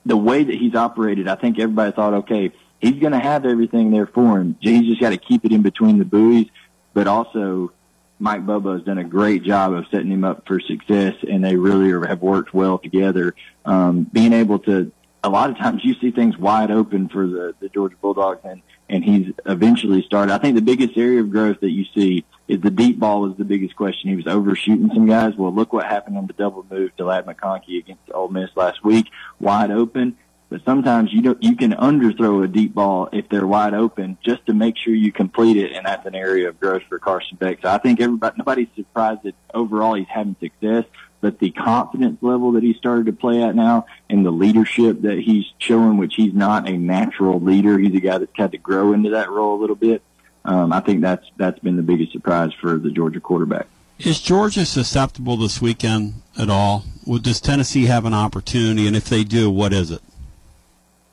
the way that he's operated, I think everybody thought, okay, he's going to have everything there for him. He's just got to keep it in between the buoys. But also, Mike Bobo has done a great job of setting him up for success, and they really are, have worked well together. Um, being able to, a lot of times you see things wide open for the, the Georgia Bulldogs, and, and he's eventually started. I think the biggest area of growth that you see is the deep ball was the biggest question. He was overshooting some guys. Well, look what happened on the double move to Ladd McConkey against Ole Miss last week, wide open. But sometimes you don't, you can underthrow a deep ball if they're wide open just to make sure you complete it, and that's an area of growth for Carson Beck. So I think everybody, nobody's surprised that overall he's having success, but the confidence level that he started to play at now and the leadership that he's showing, which he's not a natural leader, he's a guy that's had to grow into that role a little bit. Um, I think that's that's been the biggest surprise for the Georgia quarterback. Is Georgia susceptible this weekend at all Well, does Tennessee have an opportunity? And if they do, what is it?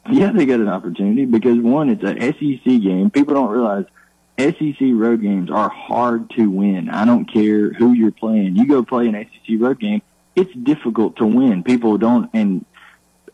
Yeah, they got an opportunity because one, it's a SEC game. People don't realize SEC road games are hard to win. I don't care who you're playing. You go play an SEC road game, it's difficult to win. People don't, and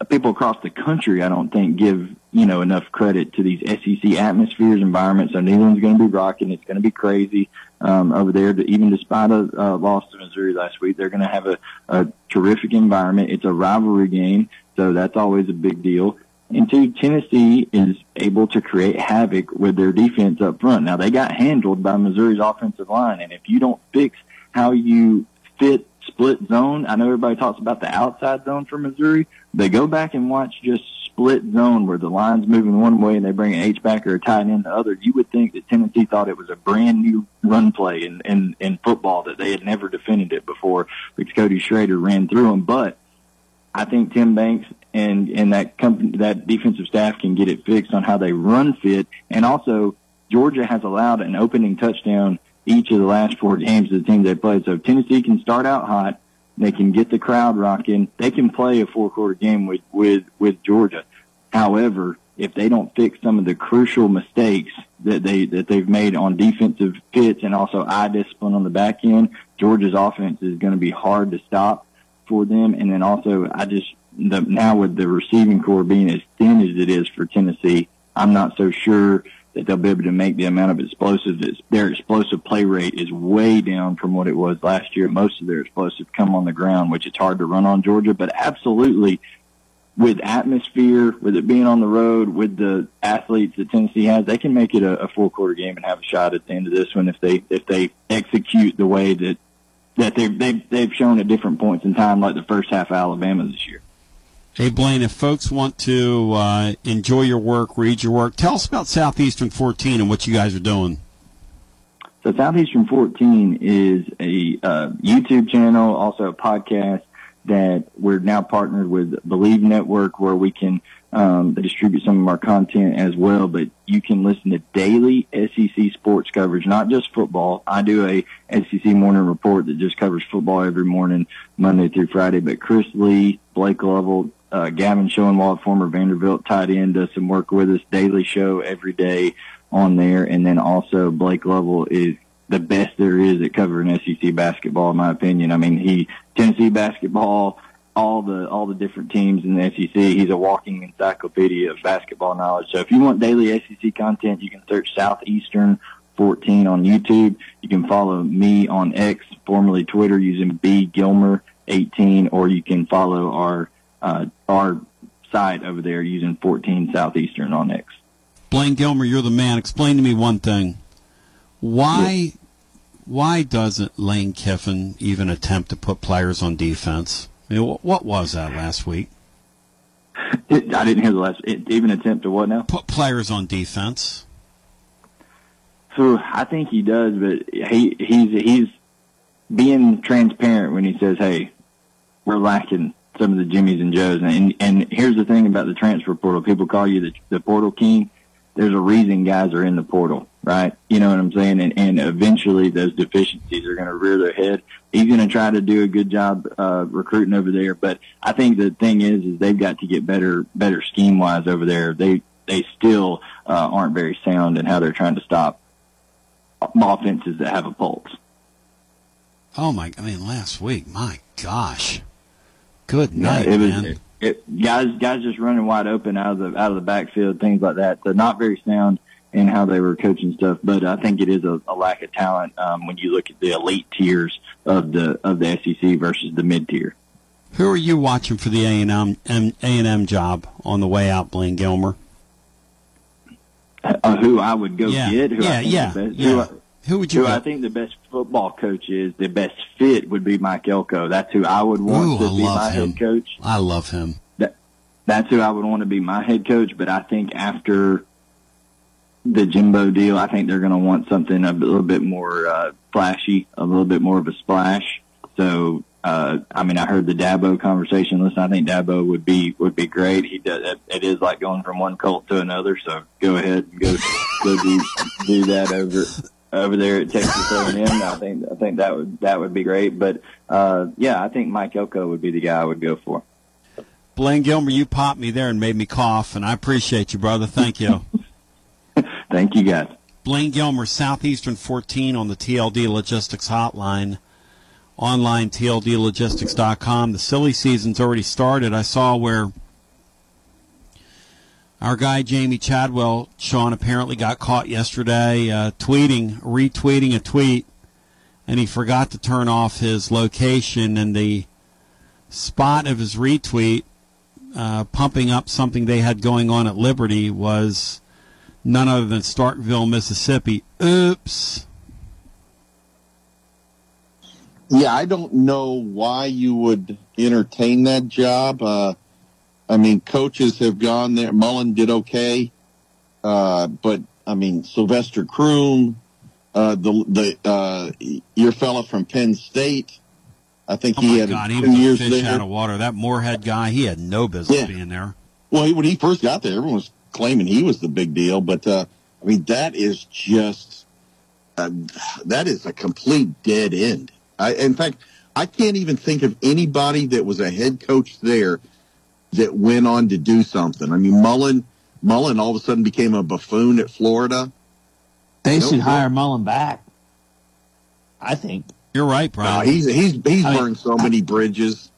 people across the country, I don't think give you know enough credit to these SEC atmospheres, environments. So Neyland's going to be rocking. It's going to be crazy um, over there. Even despite a uh, loss to Missouri last week, they're going to have a, a terrific environment. It's a rivalry game, so that's always a big deal. And two, Tennessee is able to create havoc with their defense up front. Now they got handled by Missouri's offensive line, and if you don't fix how you fit split zone, I know everybody talks about the outside zone for Missouri. They go back and watch just split zone where the line's moving one way and they bring an H back or a tight end the other. You would think that Tennessee thought it was a brand new run play in, in, in football that they had never defended it before because Cody Schrader ran through them. But I think Tim Banks and and that company that defensive staff can get it fixed on how they run fit, and also Georgia has allowed an opening touchdown each of the last four games of the team they played. So Tennessee can start out hot, they can get the crowd rocking. They can play a four quarter game with with with Georgia. However, if they don't fix some of the crucial mistakes that they that they've made on defensive fits and also eye discipline on the back end, Georgia's offense is going to be hard to stop for them. And then also, I just the, now with the receiving core being as thin as it is for Tennessee, I'm not so sure that they'll be able to make the amount of explosives. Their explosive play rate is way down from what it was last year. Most of their explosives come on the ground, which is hard to run on Georgia, but absolutely with atmosphere, with it being on the road, with the athletes that Tennessee has, they can make it a, a full quarter game and have a shot at the end of this one if they if they execute the way that that they've they've, they've shown at different points in time, like the first half of Alabama this year. Hey, Blaine, if folks want to uh, enjoy your work, read your work, tell us about Southeastern 14 and what you guys are doing. So, Southeastern 14 is a uh, YouTube channel, also a podcast that we're now partnered with Believe Network, where we can um, distribute some of our content as well. But you can listen to daily SEC sports coverage, not just football. I do a SEC morning report that just covers football every morning, Monday through Friday. But Chris Lee, Blake Lovell, uh, Gavin Schoenwald, former Vanderbilt tight end, does some work with us. Daily show every day on there, and then also Blake Lovell is the best there is at covering SEC basketball, in my opinion. I mean, he Tennessee basketball, all the all the different teams in the SEC. He's a walking encyclopedia of basketball knowledge. So if you want daily SEC content, you can search Southeastern 14 on YouTube. You can follow me on X, formerly Twitter, using B Gilmer 18, or you can follow our uh, our site over there using 14 Southeastern on X. Blaine Gilmer, you're the man. Explain to me one thing. Why why doesn't Lane Kiffin even attempt to put players on defense? I mean, what was that last week? It, I didn't hear the last. It, even attempt to what now? Put players on defense. So I think he does, but he he's he's being transparent when he says, "Hey, we're lacking some of the Jimmys and Joes. And and here's the thing about the transfer portal: people call you the, the portal king. There's a reason guys are in the portal, right? You know what I'm saying? And and eventually those deficiencies are going to rear their head. He's going to try to do a good job uh, recruiting over there, but I think the thing is, is they've got to get better better scheme wise over there. They they still uh, aren't very sound in how they're trying to stop offenses that have a pulse. Oh my! I mean, last week, my gosh. Good night, yeah, it was, man. It, guys, guys just running wide open out of the out of the backfield, things like that. So not very sound in how they were coaching stuff. But I think it is a, a lack of talent um, when you look at the elite tiers of the of the SEC versus the mid tier. Who are you watching for the A and M A and M job on the way out, Blaine Gilmer? Uh, who I would go yeah. get? Who yeah, I yeah, yeah. Who, I, who would you? Who? I think the best football coach is, the best fit would be Mike Elko. That's who I would want Ooh, to I be love my him. head coach. I love him. That, that's who I would want to be my head coach. But I think after the Jimbo deal, I think they're going to want something a little bit more uh, flashy, a little bit more of a splash. So, uh, I mean, I heard the Dabo conversation. Listen, I think Dabo would be would be great. He does. It, it is like going from one cult to another. So go ahead and go go do do that over over there at Texas A&M. I think I think that would that would be great. But uh, yeah, I think Mike Elko would be the guy I would go for. Blaine Gilmer, you popped me there and made me cough, and I appreciate you, brother. Thank you. Thank you, guys. Blaine Gilmer, Southeastern 14 on the TLD Logistics Hotline. Online, tldlogistics.com. The silly season's already started. I saw where our guy Jamey Chadwell, Sean, apparently got caught yesterday uh, tweeting, retweeting a tweet, and he forgot to turn off his location and the spot of his retweet, uh, pumping up something they had going on at Liberty, was none other than Starkville, Mississippi. Oops. Yeah, I don't know why you would entertain that job. Uh, I mean, coaches have gone there. Mullen did okay, uh, but I mean, Sylvester Croom, uh, the the uh, your fella from Penn State. I think Oh he had God, he two a years fish there. out of water. That Moorhead guy, he had no business Yeah. being there. Well, when he first got there, everyone was claiming he was the big deal, but uh, I mean, that is just uh, that is a complete dead end. I, in fact, I can't even think of anybody that was a head coach there that went on to do something. I mean, Mullen, Mullen all of a sudden became a buffoon at Florida. They Nope. should hire Mullen back. I think. You're right, No, Brian. he's he's he's I mean, burned so many bridges.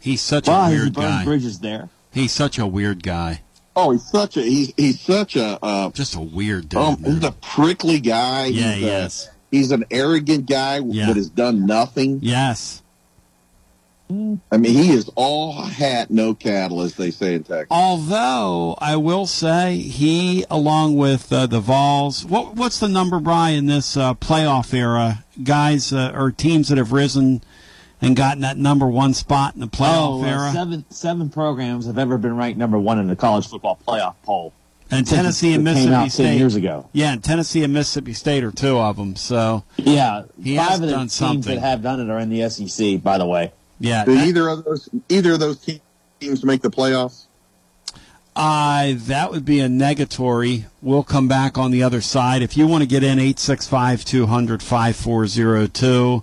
He's such Well, a he's weird burned guy. bridges there. He's such a weird guy. Oh, he's such a he's he's such a uh, Just a weird dude. um, he's a prickly guy. Yeah, he's he a- He's an arrogant guy Yeah. that has done nothing. Yes. I mean, he is all hat, no cattle, as they say in Texas. Although I will say he, along with uh, the Vols, what, what's the number, Brian, in this uh, playoff era? Guys uh, or teams that have risen and gotten that number one spot in the playoff Oh, uh, era. seven seven programs have ever been ranked number one in the college football playoff poll. and Tennessee it and came Mississippi out State years ago. Yeah, and Tennessee and Mississippi State are two of them. So Yeah, He five has of the done teams something. that have done it are in the SEC. By the way, yeah, Do that- either of those either of those teams make the playoffs? Uh, that would be a negatory. We'll come back on the other side. If you want to get in, 865 200 5402.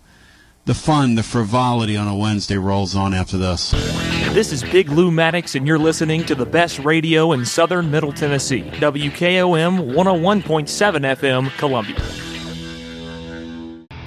The fun, the frivolity on a Wednesday rolls on after this. This is Big Lou Maddox, and you're listening to the best radio in southern Middle Tennessee. WKOM 101.7 FM, Columbia.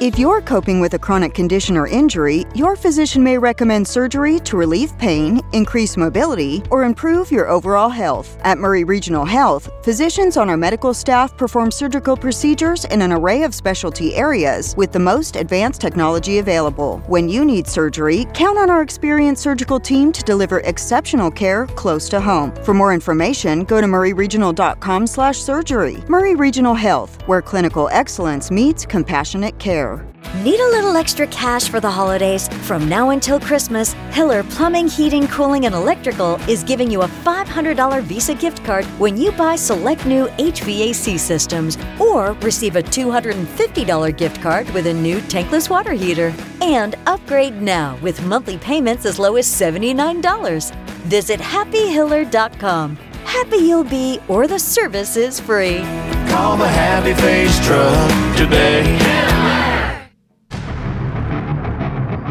If you're coping with a chronic condition or injury, your physician may recommend surgery to relieve pain, increase mobility, or improve your overall health. At Maury Regional Health, physicians on our medical staff perform surgical procedures in an array of specialty areas with the most advanced technology available. When you need surgery, count on our experienced surgical team to deliver exceptional care close to home. For more information, go to mauryregional.com/surgery. Maury Regional Health, where clinical excellence meets compassionate care. Need a little extra cash for the holidays? From now until Christmas, Hiller Plumbing, Heating, Cooling, and Electrical is giving you a $500 Visa gift card when you buy select new HVAC systems or receive a $250 gift card with a new tankless water heater. And upgrade now with monthly payments as low as $79. Visit happyhiller.com. Happy you'll be, or the service is free. Call the Happy Face Truck today.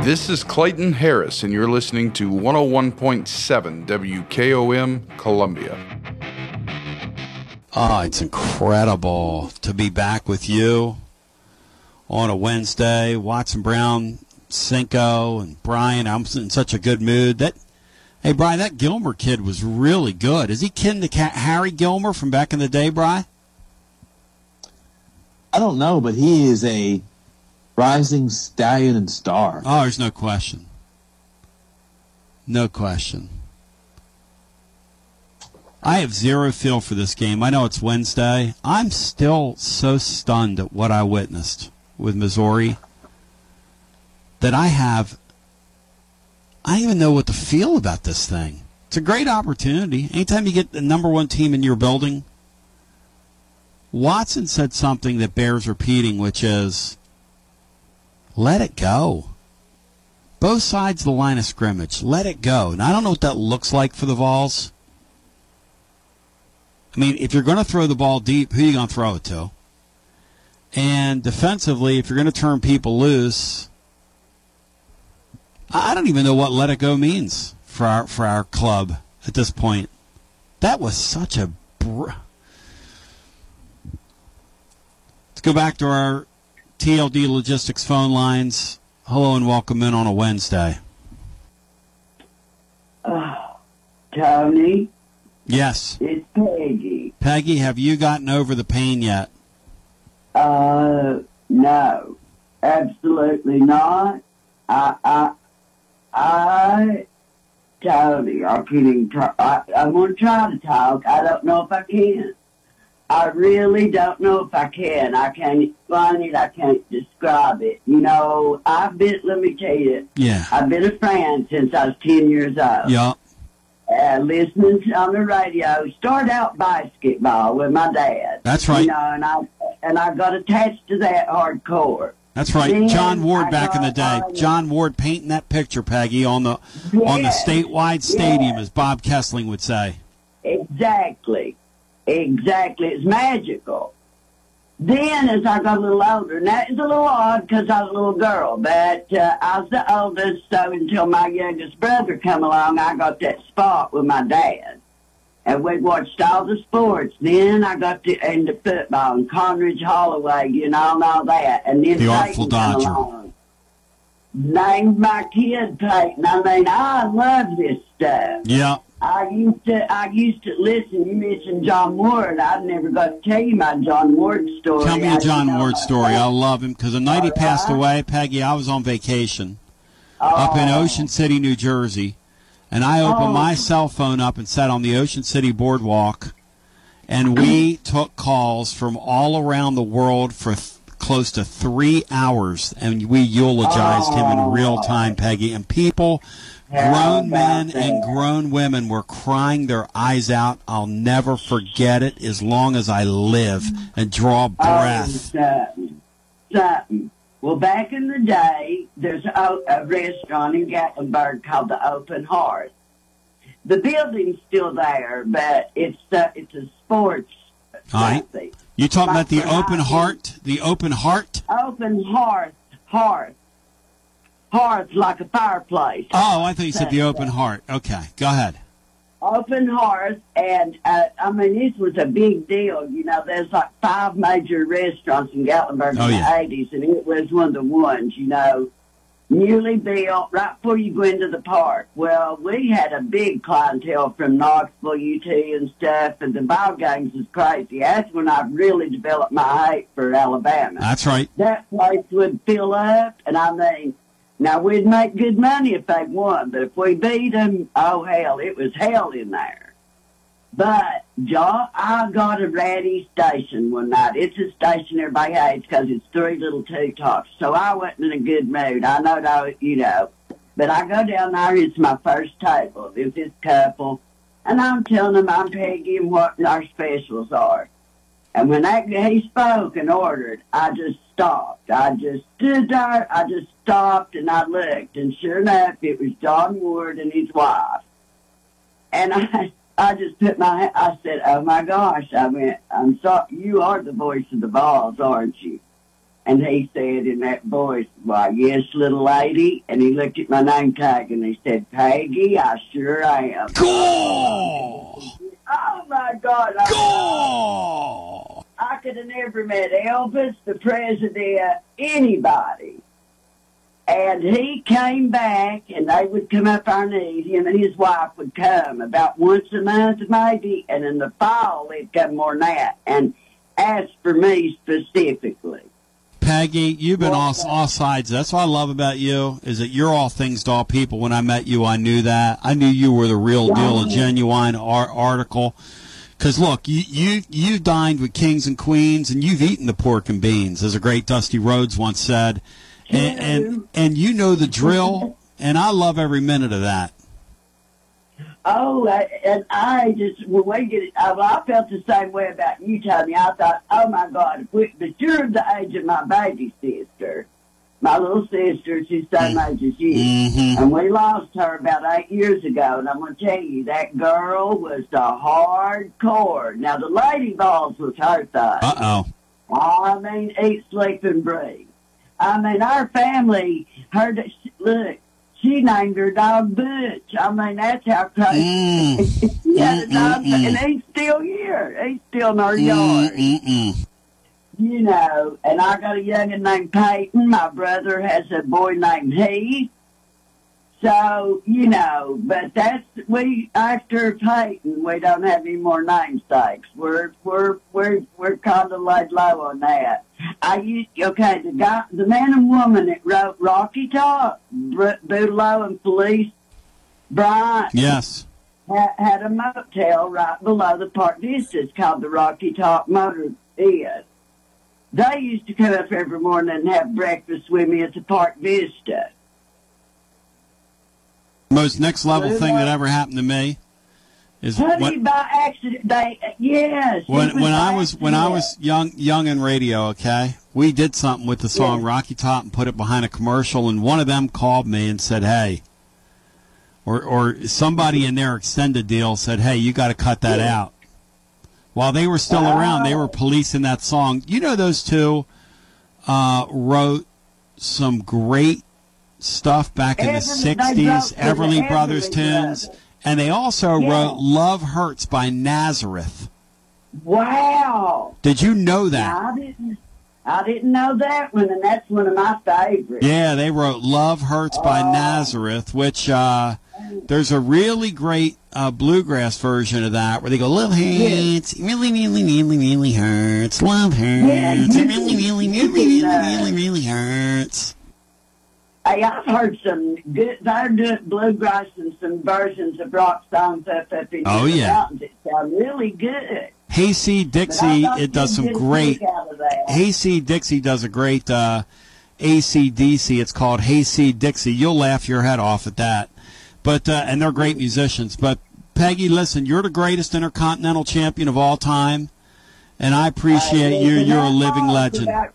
This is Clayton Harris, and you're listening to 101.7 WKOM Columbia. Oh, it's incredible to be back with you on a Wednesday. Watson Brown, Cinco, and Brian. I'm in such a good mood. That hey, Brian, that Gilmer kid was really good. Is he kin to Harry Gilmer from back in the day, Brian? I don't know, but he is a rising stallion and star. Oh, there's no question. No question. I have zero feel for this game. I know it's Wednesday. I'm still so stunned at what I witnessed with Missouri that I have. I don't even know what to feel about this thing. It's a great opportunity. Anytime you get the number one team in your building, Watson said something that bears repeating, which is let it go. Both sides of the line of scrimmage, let it go. And I don't know what that looks like for the Vols. I mean, if you're going to throw the ball deep, who are you going to throw it to? And defensively, if you're going to turn people loose, I don't even know what "let it go" means for our for our club at this point. That was such a. Br- Let's go back to our TLD Logistics phone lines. Hello and welcome in on a Wednesday. Tony, Yes, it's Peggy. Peggy, have you gotten over the pain yet? Uh, no, absolutely not. I, I, I, Tony, I can't even try. I, I'm going to try to talk. I don't know if I can. I really don't know if I can. I can't explain it. I can't describe it. You know, I've been, let me tell you, Yeah. I've been a fan since I was 10 years old. Yeah. uh, listening to- on the radio. Started out basketball with my dad. That's right. You know, and I and I got attached to that hardcore. That's right. Then John Ward I back in the day. got- John Ward painting that picture, Peggy, on the on the statewide stadium, as Bob Kesling would say. Exactly, exactly. It's magical. Then, as I got a little older, and that is a little odd because I was a little girl, but uh, I was the oldest, so until my youngest brother come along, I got that spot with my dad. And we watched all the sports. Then I got to, into football and Condredge Holloway, you know, and all that. And then The Artful come Dodger. along. Named my kid Peyton. I mean, I love this stuff. Yeah. I used to I used to listen. You mentioned John Ward. I never got to tell you my John Ward story. Tell me a John Ward story. I love him because the night he passed uh-huh. away, Peggy, I was on vacation up in oh. Ocean City, New Jersey, and I opened Oh. my cell phone up and sat on the Ocean City boardwalk, and we took calls from all around the world for th- close to three hours, and we eulogized him in real oh. time, Peggy, and people. Grown men and grown women were crying their eyes out. I'll never forget it as long as I live and draw breath. something. Something. Well, back in the day, there's a, a restaurant in Gatlinburg called the Open Hearth. The building's still there, but it's uh, it's a sports All right. something. You talking about the open heart? The open heart? Open hearth, hearth, hearth like a fireplace. Oh, I thought you said the open heart. Okay, go ahead. open hearth, and uh, I mean this was a big deal. You know, there's like five major restaurants in Gatlinburg Oh, in yeah. the '80s, and it was one of the ones. You know, newly built right before you go into the park. Well, we had a big clientele from Knoxville, UT, and stuff, and the ball games was crazy. That's when I really developed my hate for Alabama That's right. that place would fill up, and I mean, now we'd make good money if they won, but if we beat them, oh hell, it was hell in there. But John, I got a ratty station one night. It's a station everybody hates because it's three little two tops. So I wasn't in a good mood. I know that you know, but I go down there. It's my first table. There's this couple, and I'm telling them I'm Peggy and what our specials are. And when that, he spoke and ordered, I just stopped. I just stood there. I just stopped and I looked, and sure enough, it was John Ward and his wife. And I, I just put my, I said, "Oh my gosh!" I went, "I'm sorry. You are the voice of the Vols, aren't you?" And he said in that voice, "Why, yes, little lady." And he looked at my name tag and he said, "Peggy, I sure am." Cool. Oh my God! I, I could have never met Elvis, the president, anybody. And he came back, and they would come up our knees. Him and his wife would come about once a month, maybe, and in the fall they'd come more than that and ask for me specifically. Peggy, you've been all, all sides. That's what I love about you is that you're all things to all people. When I met you, I knew that. I knew you were the real deal, a genuine ar- article. Because look, you, you you dined with kings and queens, and you've eaten the pork and beans, as a great Dusty Rhodes once said, and and, and you know the drill. And I love every minute of that. Oh, I- and I just when we get it, I, well, I felt the same way about you, Tony. I thought, oh my God, but you're the age of my baby sister, my little sister. She's the same age as you. Mhm. And we lost her about eight years ago. And I'm going to tell you, that girl was the hardcore. Now, the Lady Vols was her thing. Uh oh. I mean, eat, sleep, and breathe. I mean, our family. She, look, she named her dog Butch. I mean, that's how crazy. she had a dog, and he's still here. He's still in our yard. Mm-mm. You know, and I got a youngin' named Peyton. My brother has a boy named Heath. So, you know, but that's, we, after Peyton, we don't have any more namesakes. We're, we're, we're, we're kind of laid low on that. I used, okay, the guy, the man and woman that wrote Rocky Top, Br- Boudleaux and Felice, Bryant, Yes. had, had a motel right below the Park Vistas called the Rocky Top Motor Inn. They used to come up every morning and have breakfast with me at the Park Vista. Most next level thing that ever happened to me is Honey, when, by accident, they, yes. when when I was when I was young young in radio. Okay, we did something with the song Rocky Top and put it behind a commercial, and one of them called me and said, "Hey." Or, or somebody mm-hmm. in their extended deal said, "Hey, you got to cut that out." While they were still around, they were policing that song. You know, those two uh, wrote some great stuff back in the Everly- wrote '60s, for the Everly Brothers tunes, and they also Yeah. wrote "Love Hurts" by Nazareth. Wow. Did you know that? I didn't, I didn't know that one, and that's one of my favorites. Yeah, they wrote "Love Hurts" by Oh. Nazareth, which uh, there's a really great uh, bluegrass version of that where they go, "Love hurts, it really, really, really, really hurts. Love hurts, it really, really, really, really, really, really hurts." Hey, I've heard some good, they're doing bluegrass and some versions of rock songs up, up in Oh, the yeah. mountains sound really good. I Dixie, it does some great. kick out of that. Hayseed Dixie does a great uh, ACDC. It's called Hayseed Dixie. You'll laugh your head off at that. But uh, and they're great musicians. But Peggy, listen, you're the greatest intercontinental champion of all time, and I appreciate you. And You're a living legend. about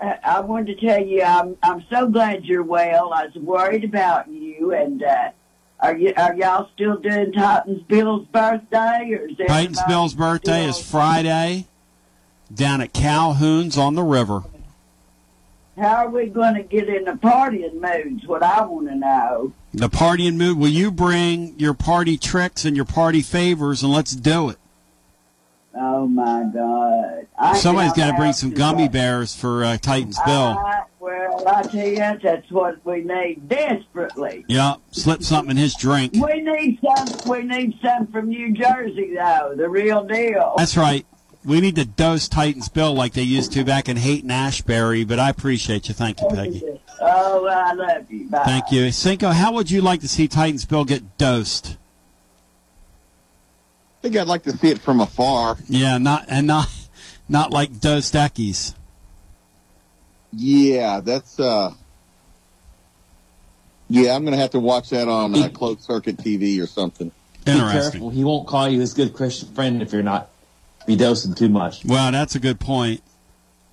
uh, I wanted to tell you, I'm I'm so glad you're well. I was worried about you, and uh, are you are y'all still doing Titans Bill's birthday, or is everybody Bill's birthday is Friday down at Calhoun's on the river. How are we going to get in the partying moods? What I want to know. The partying mood. Will you bring your party tricks and your party favors and let's do it? Oh my God! I Somebody's got to bring some gummy bears for uh, Titans Bill. I, well, I tell you, that's what we need desperately. Yeah, slip something in his drink. We need some. We need some from New Jersey, though. The real deal. That's right. We need to dose Titans Bill like they used to back in Haight-Ashbury, but I appreciate you. Thank you, Peggy. Oh, I love you. Bye. Thank you. Cinco, how would you like to see Titans Bill get dosed? I think I'd like to see it from afar. Yeah, not and not not like Dos Equis. Yeah, that's uh Yeah, I'm gonna have to watch that on uh, closed circuit TV or something. Be careful. He won't call you his good Christian friend if you're not be dosing too much. Well, that's a good point.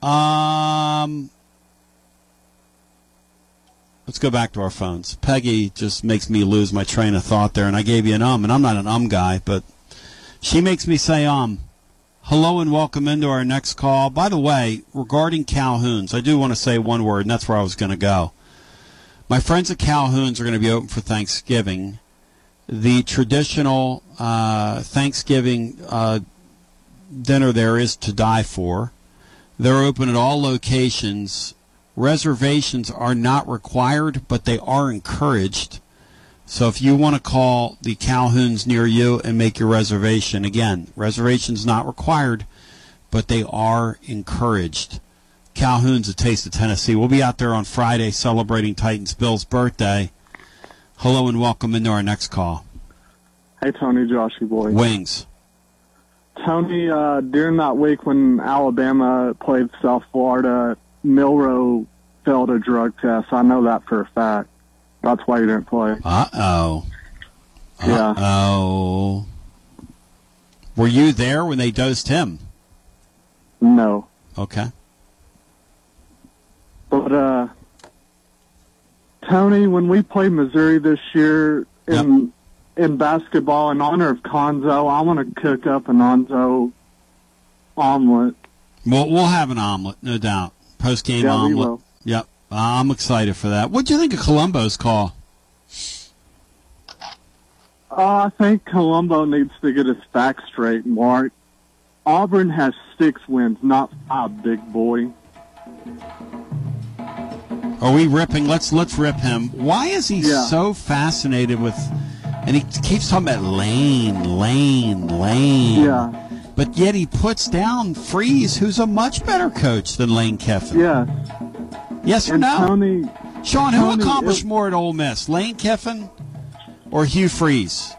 Um, let's go back to our phones. Peggy just makes me lose my train of thought there, and I gave you an um, and I'm not an um guy, but she makes me say um. Hello and welcome into our next call. By the way, regarding Calhoun's, I do want to say one word, and that's where I was going to go. My friends at Calhoun's are going to be open for Thanksgiving. The traditional uh, Thanksgiving uh, dinner there is to die for. They're open at all locations. Reservations are not required, but they are encouraged. So if you want to call the Calhouns near you and make your reservation, again, reservations not required, but they are encouraged. Calhoun's a taste of Tennessee. We'll be out there on Friday celebrating Titans Bill's birthday. Hello and welcome into our next call. Hey, Tony, Joshy boy. Wings. Tony, uh, during that week when Alabama played South Florida, Milroe failed a drug test. I know that for a fact. That's why he didn't play. Uh oh. Yeah. Uh oh. Were you there when they dosed him? No. Okay. But uh, Tony, when we play Missouri this year in in basketball, in honor of Conzo, I want to cook up an Onzo omelet. We'll, we'll have an omelet, no doubt. Post game Yeah, we omelet. will. Yep. I'm excited for that. What do you think of Columbo's call? Uh, I think Colombo needs to get his facts straight, Mark. Auburn has six wins, not five, big boy. Are we ripping? Let's let's rip him. Why is he Yeah. so fascinated with? And he keeps talking about Lane, Lane, Lane. Yeah. But yet he puts down Freeze, who's a much better coach than Lane Kiffin. Yes. Yes or And no? Tony, Sean, who accomplished it- more at Ole Miss, Lane Kiffin or Hugh Freeze?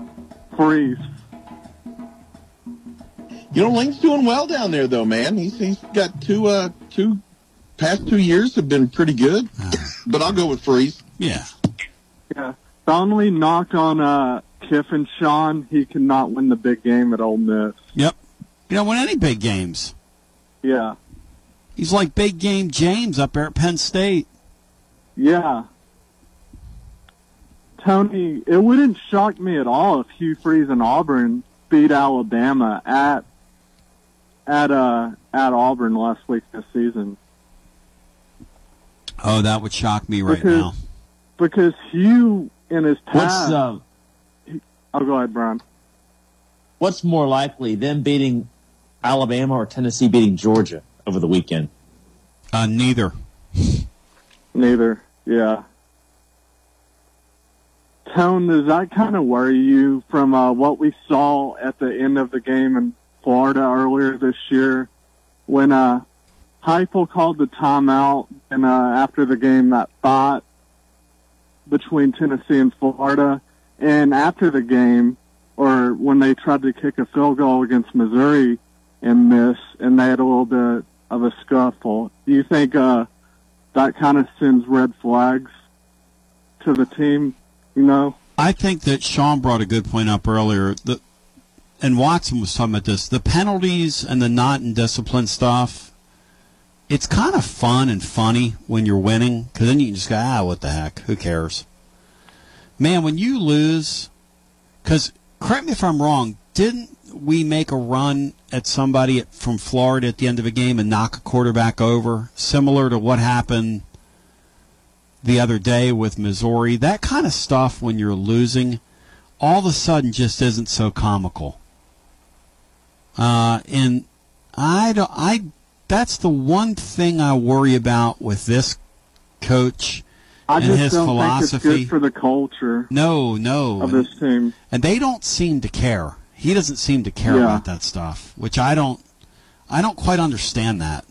Freeze. You know, Lane's doing well down there, though, man. He's he's got two uh two past two years have been pretty good. but I'll go with Freeze. Yeah. Yeah. The only knock on uh, Kiffin, Sean, he cannot win the big game at Ole Miss. Yep. You don't win any big games. Yeah. He's like big game James up there at Penn State. Yeah. Tony, it wouldn't shock me at all if Hugh Freeze and Auburn beat Alabama at at uh at Auburn last week this season. Oh, that would shock me right because, now. Because Hugh in his What's past uh, Oh go ahead, Brian. what's more likely, them beating Alabama or Tennessee beating Georgia over the weekend? Uh, neither. Neither. Yeah. Tone, does that kind of worry you from uh, what we saw at the end of the game in Florida earlier this year when uh, Heupel called the timeout and uh, after the game that thought between Tennessee and Florida and after the game or when they tried to kick a field goal against Missouri and miss and they had a little bit of a scuffle. Do you think uh, that kind of sends red flags to the team, you know? I think that Sean brought a good point up earlier. The, and Watson was talking about this. The penalties and the not in discipline stuff, it's kind of fun and funny when you're winning because then you can just go, ah, what the heck? Who cares? Man, when you lose, because correct me if I'm wrong, didn't we make a run at somebody at, from Florida at the end of a game and knock a quarterback over, similar to what happened the other day with Missouri? That kind of stuff when you're losing, all of a sudden just isn't so comical. Uh, and I don't, I, that's the one thing I worry about with this coach I and just his don't philosophy. think it's good for the culture No, no. of And, this team. and they don't seem to care. He doesn't seem to care Yeah. about that stuff, which I don't I don't quite understand that.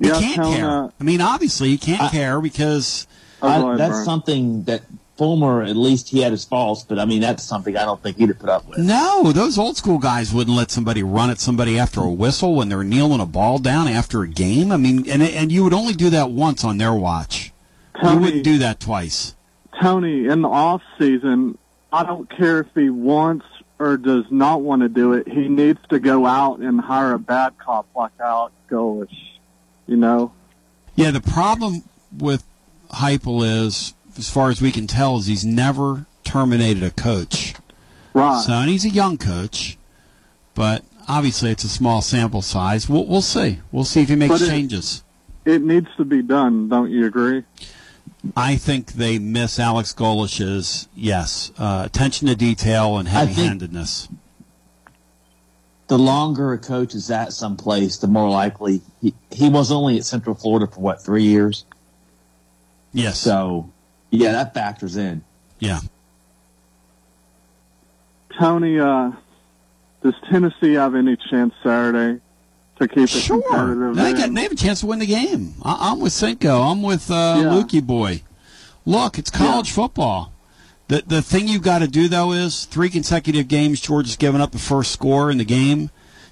You Yeah, can't care. I mean, obviously you can't care because I, that's something that Fulmer, at least he had his faults, but I mean, that's something I don't think he'd have put up with. No, those old school guys wouldn't let somebody run at somebody after a whistle when they're kneeling a ball down after a game. I mean, and and you would only do that once on their watch. you Tony- wouldn't do that twice. Tony, in the off season, I don't care if he wants or does not want to do it. He needs to go out and hire a bad cop like Alex Golesh. You know? Yeah, the problem with Heupel is, as far as we can tell, is he's never terminated a coach. Right. So, and he's a young coach, but obviously it's a small sample size. We'll, we'll see. We'll see if he makes But it- changes. It needs to be done. Don't you agree? I think they miss Alex Golesh's yes uh, attention to detail and heavy-handedness. The longer a coach is at some place, the more likely he, he was only at Central Florida for what three years. Yes. So, yeah, that factors in. Yeah. Tony, uh, does Tennessee have any chance Saturday to keep it competitive? They, got, they have a chance to win the game. I, I'm with Cinco. I'm with uh, Yeah. Lukey boy. Look, it's college football. The the thing you've got to do though is three consecutive games. Georgia's given up the first score in the game.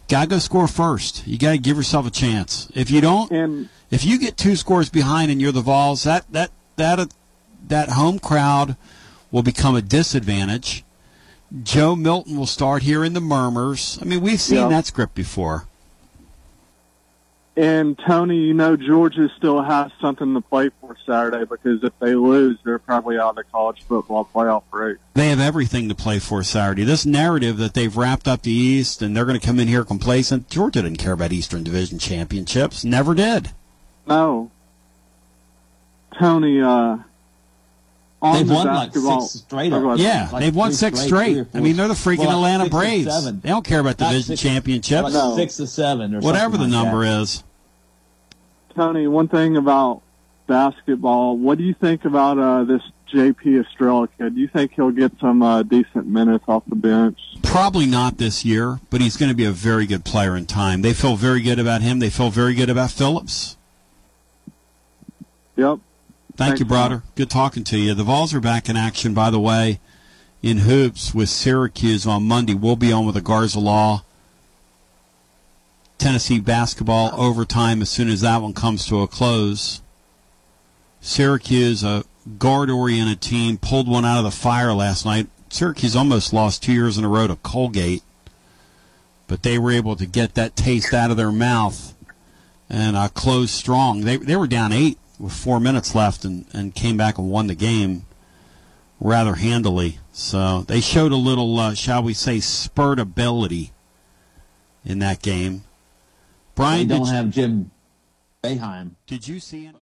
Got to go score first. You got to give yourself a chance. If you don't, and, if you get two scores behind and you're the Vols, that that that that home crowd will become a disadvantage. Joe Milton will start hearing the murmurs. I mean, we've seen Yeah. that script before. And Tony, you know Georgia still has something to play for Saturday because if they lose, they're probably out of the college football playoff race. They have everything to play for Saturday. This narrative that they've wrapped up the East and they're going to come in here complacent. Georgia didn't care about Eastern Division championships. Never did. No. Tony, uh, They've the won like six straight. Yeah, Like they've won six straight, straight. three I mean, they're the freaking Well, Atlanta Braves. seven. They don't care about Not division six- championships. like Six to seven or Whatever the like number that. is. Tony, one thing about basketball, what do you think about uh, this JP Estrella kid? Do you think he'll get some uh, decent minutes off the bench? Probably not this year, but he's going to be a very good player in time. They feel very good about him. They feel very good about Phillips. Yep. Thank you, brother. Good talking to you. The Vols are back in action, by the way, in hoops with Syracuse on Monday. We'll be on with the Garza Law. Tennessee basketball overtime as soon as that one comes to a close. Syracuse, a guard oriented team, pulled one out of the fire last night. Syracuse almost lost two years in a row to Colgate, but they were able to get that taste out of their mouth and uh, close strong. They, they were down eight with four minutes left and, and came back and won the game rather handily. So they showed a little, uh, shall we say, spurt ability in that game. Brian, They don't did you- have Jim Boeheim. Did you see it?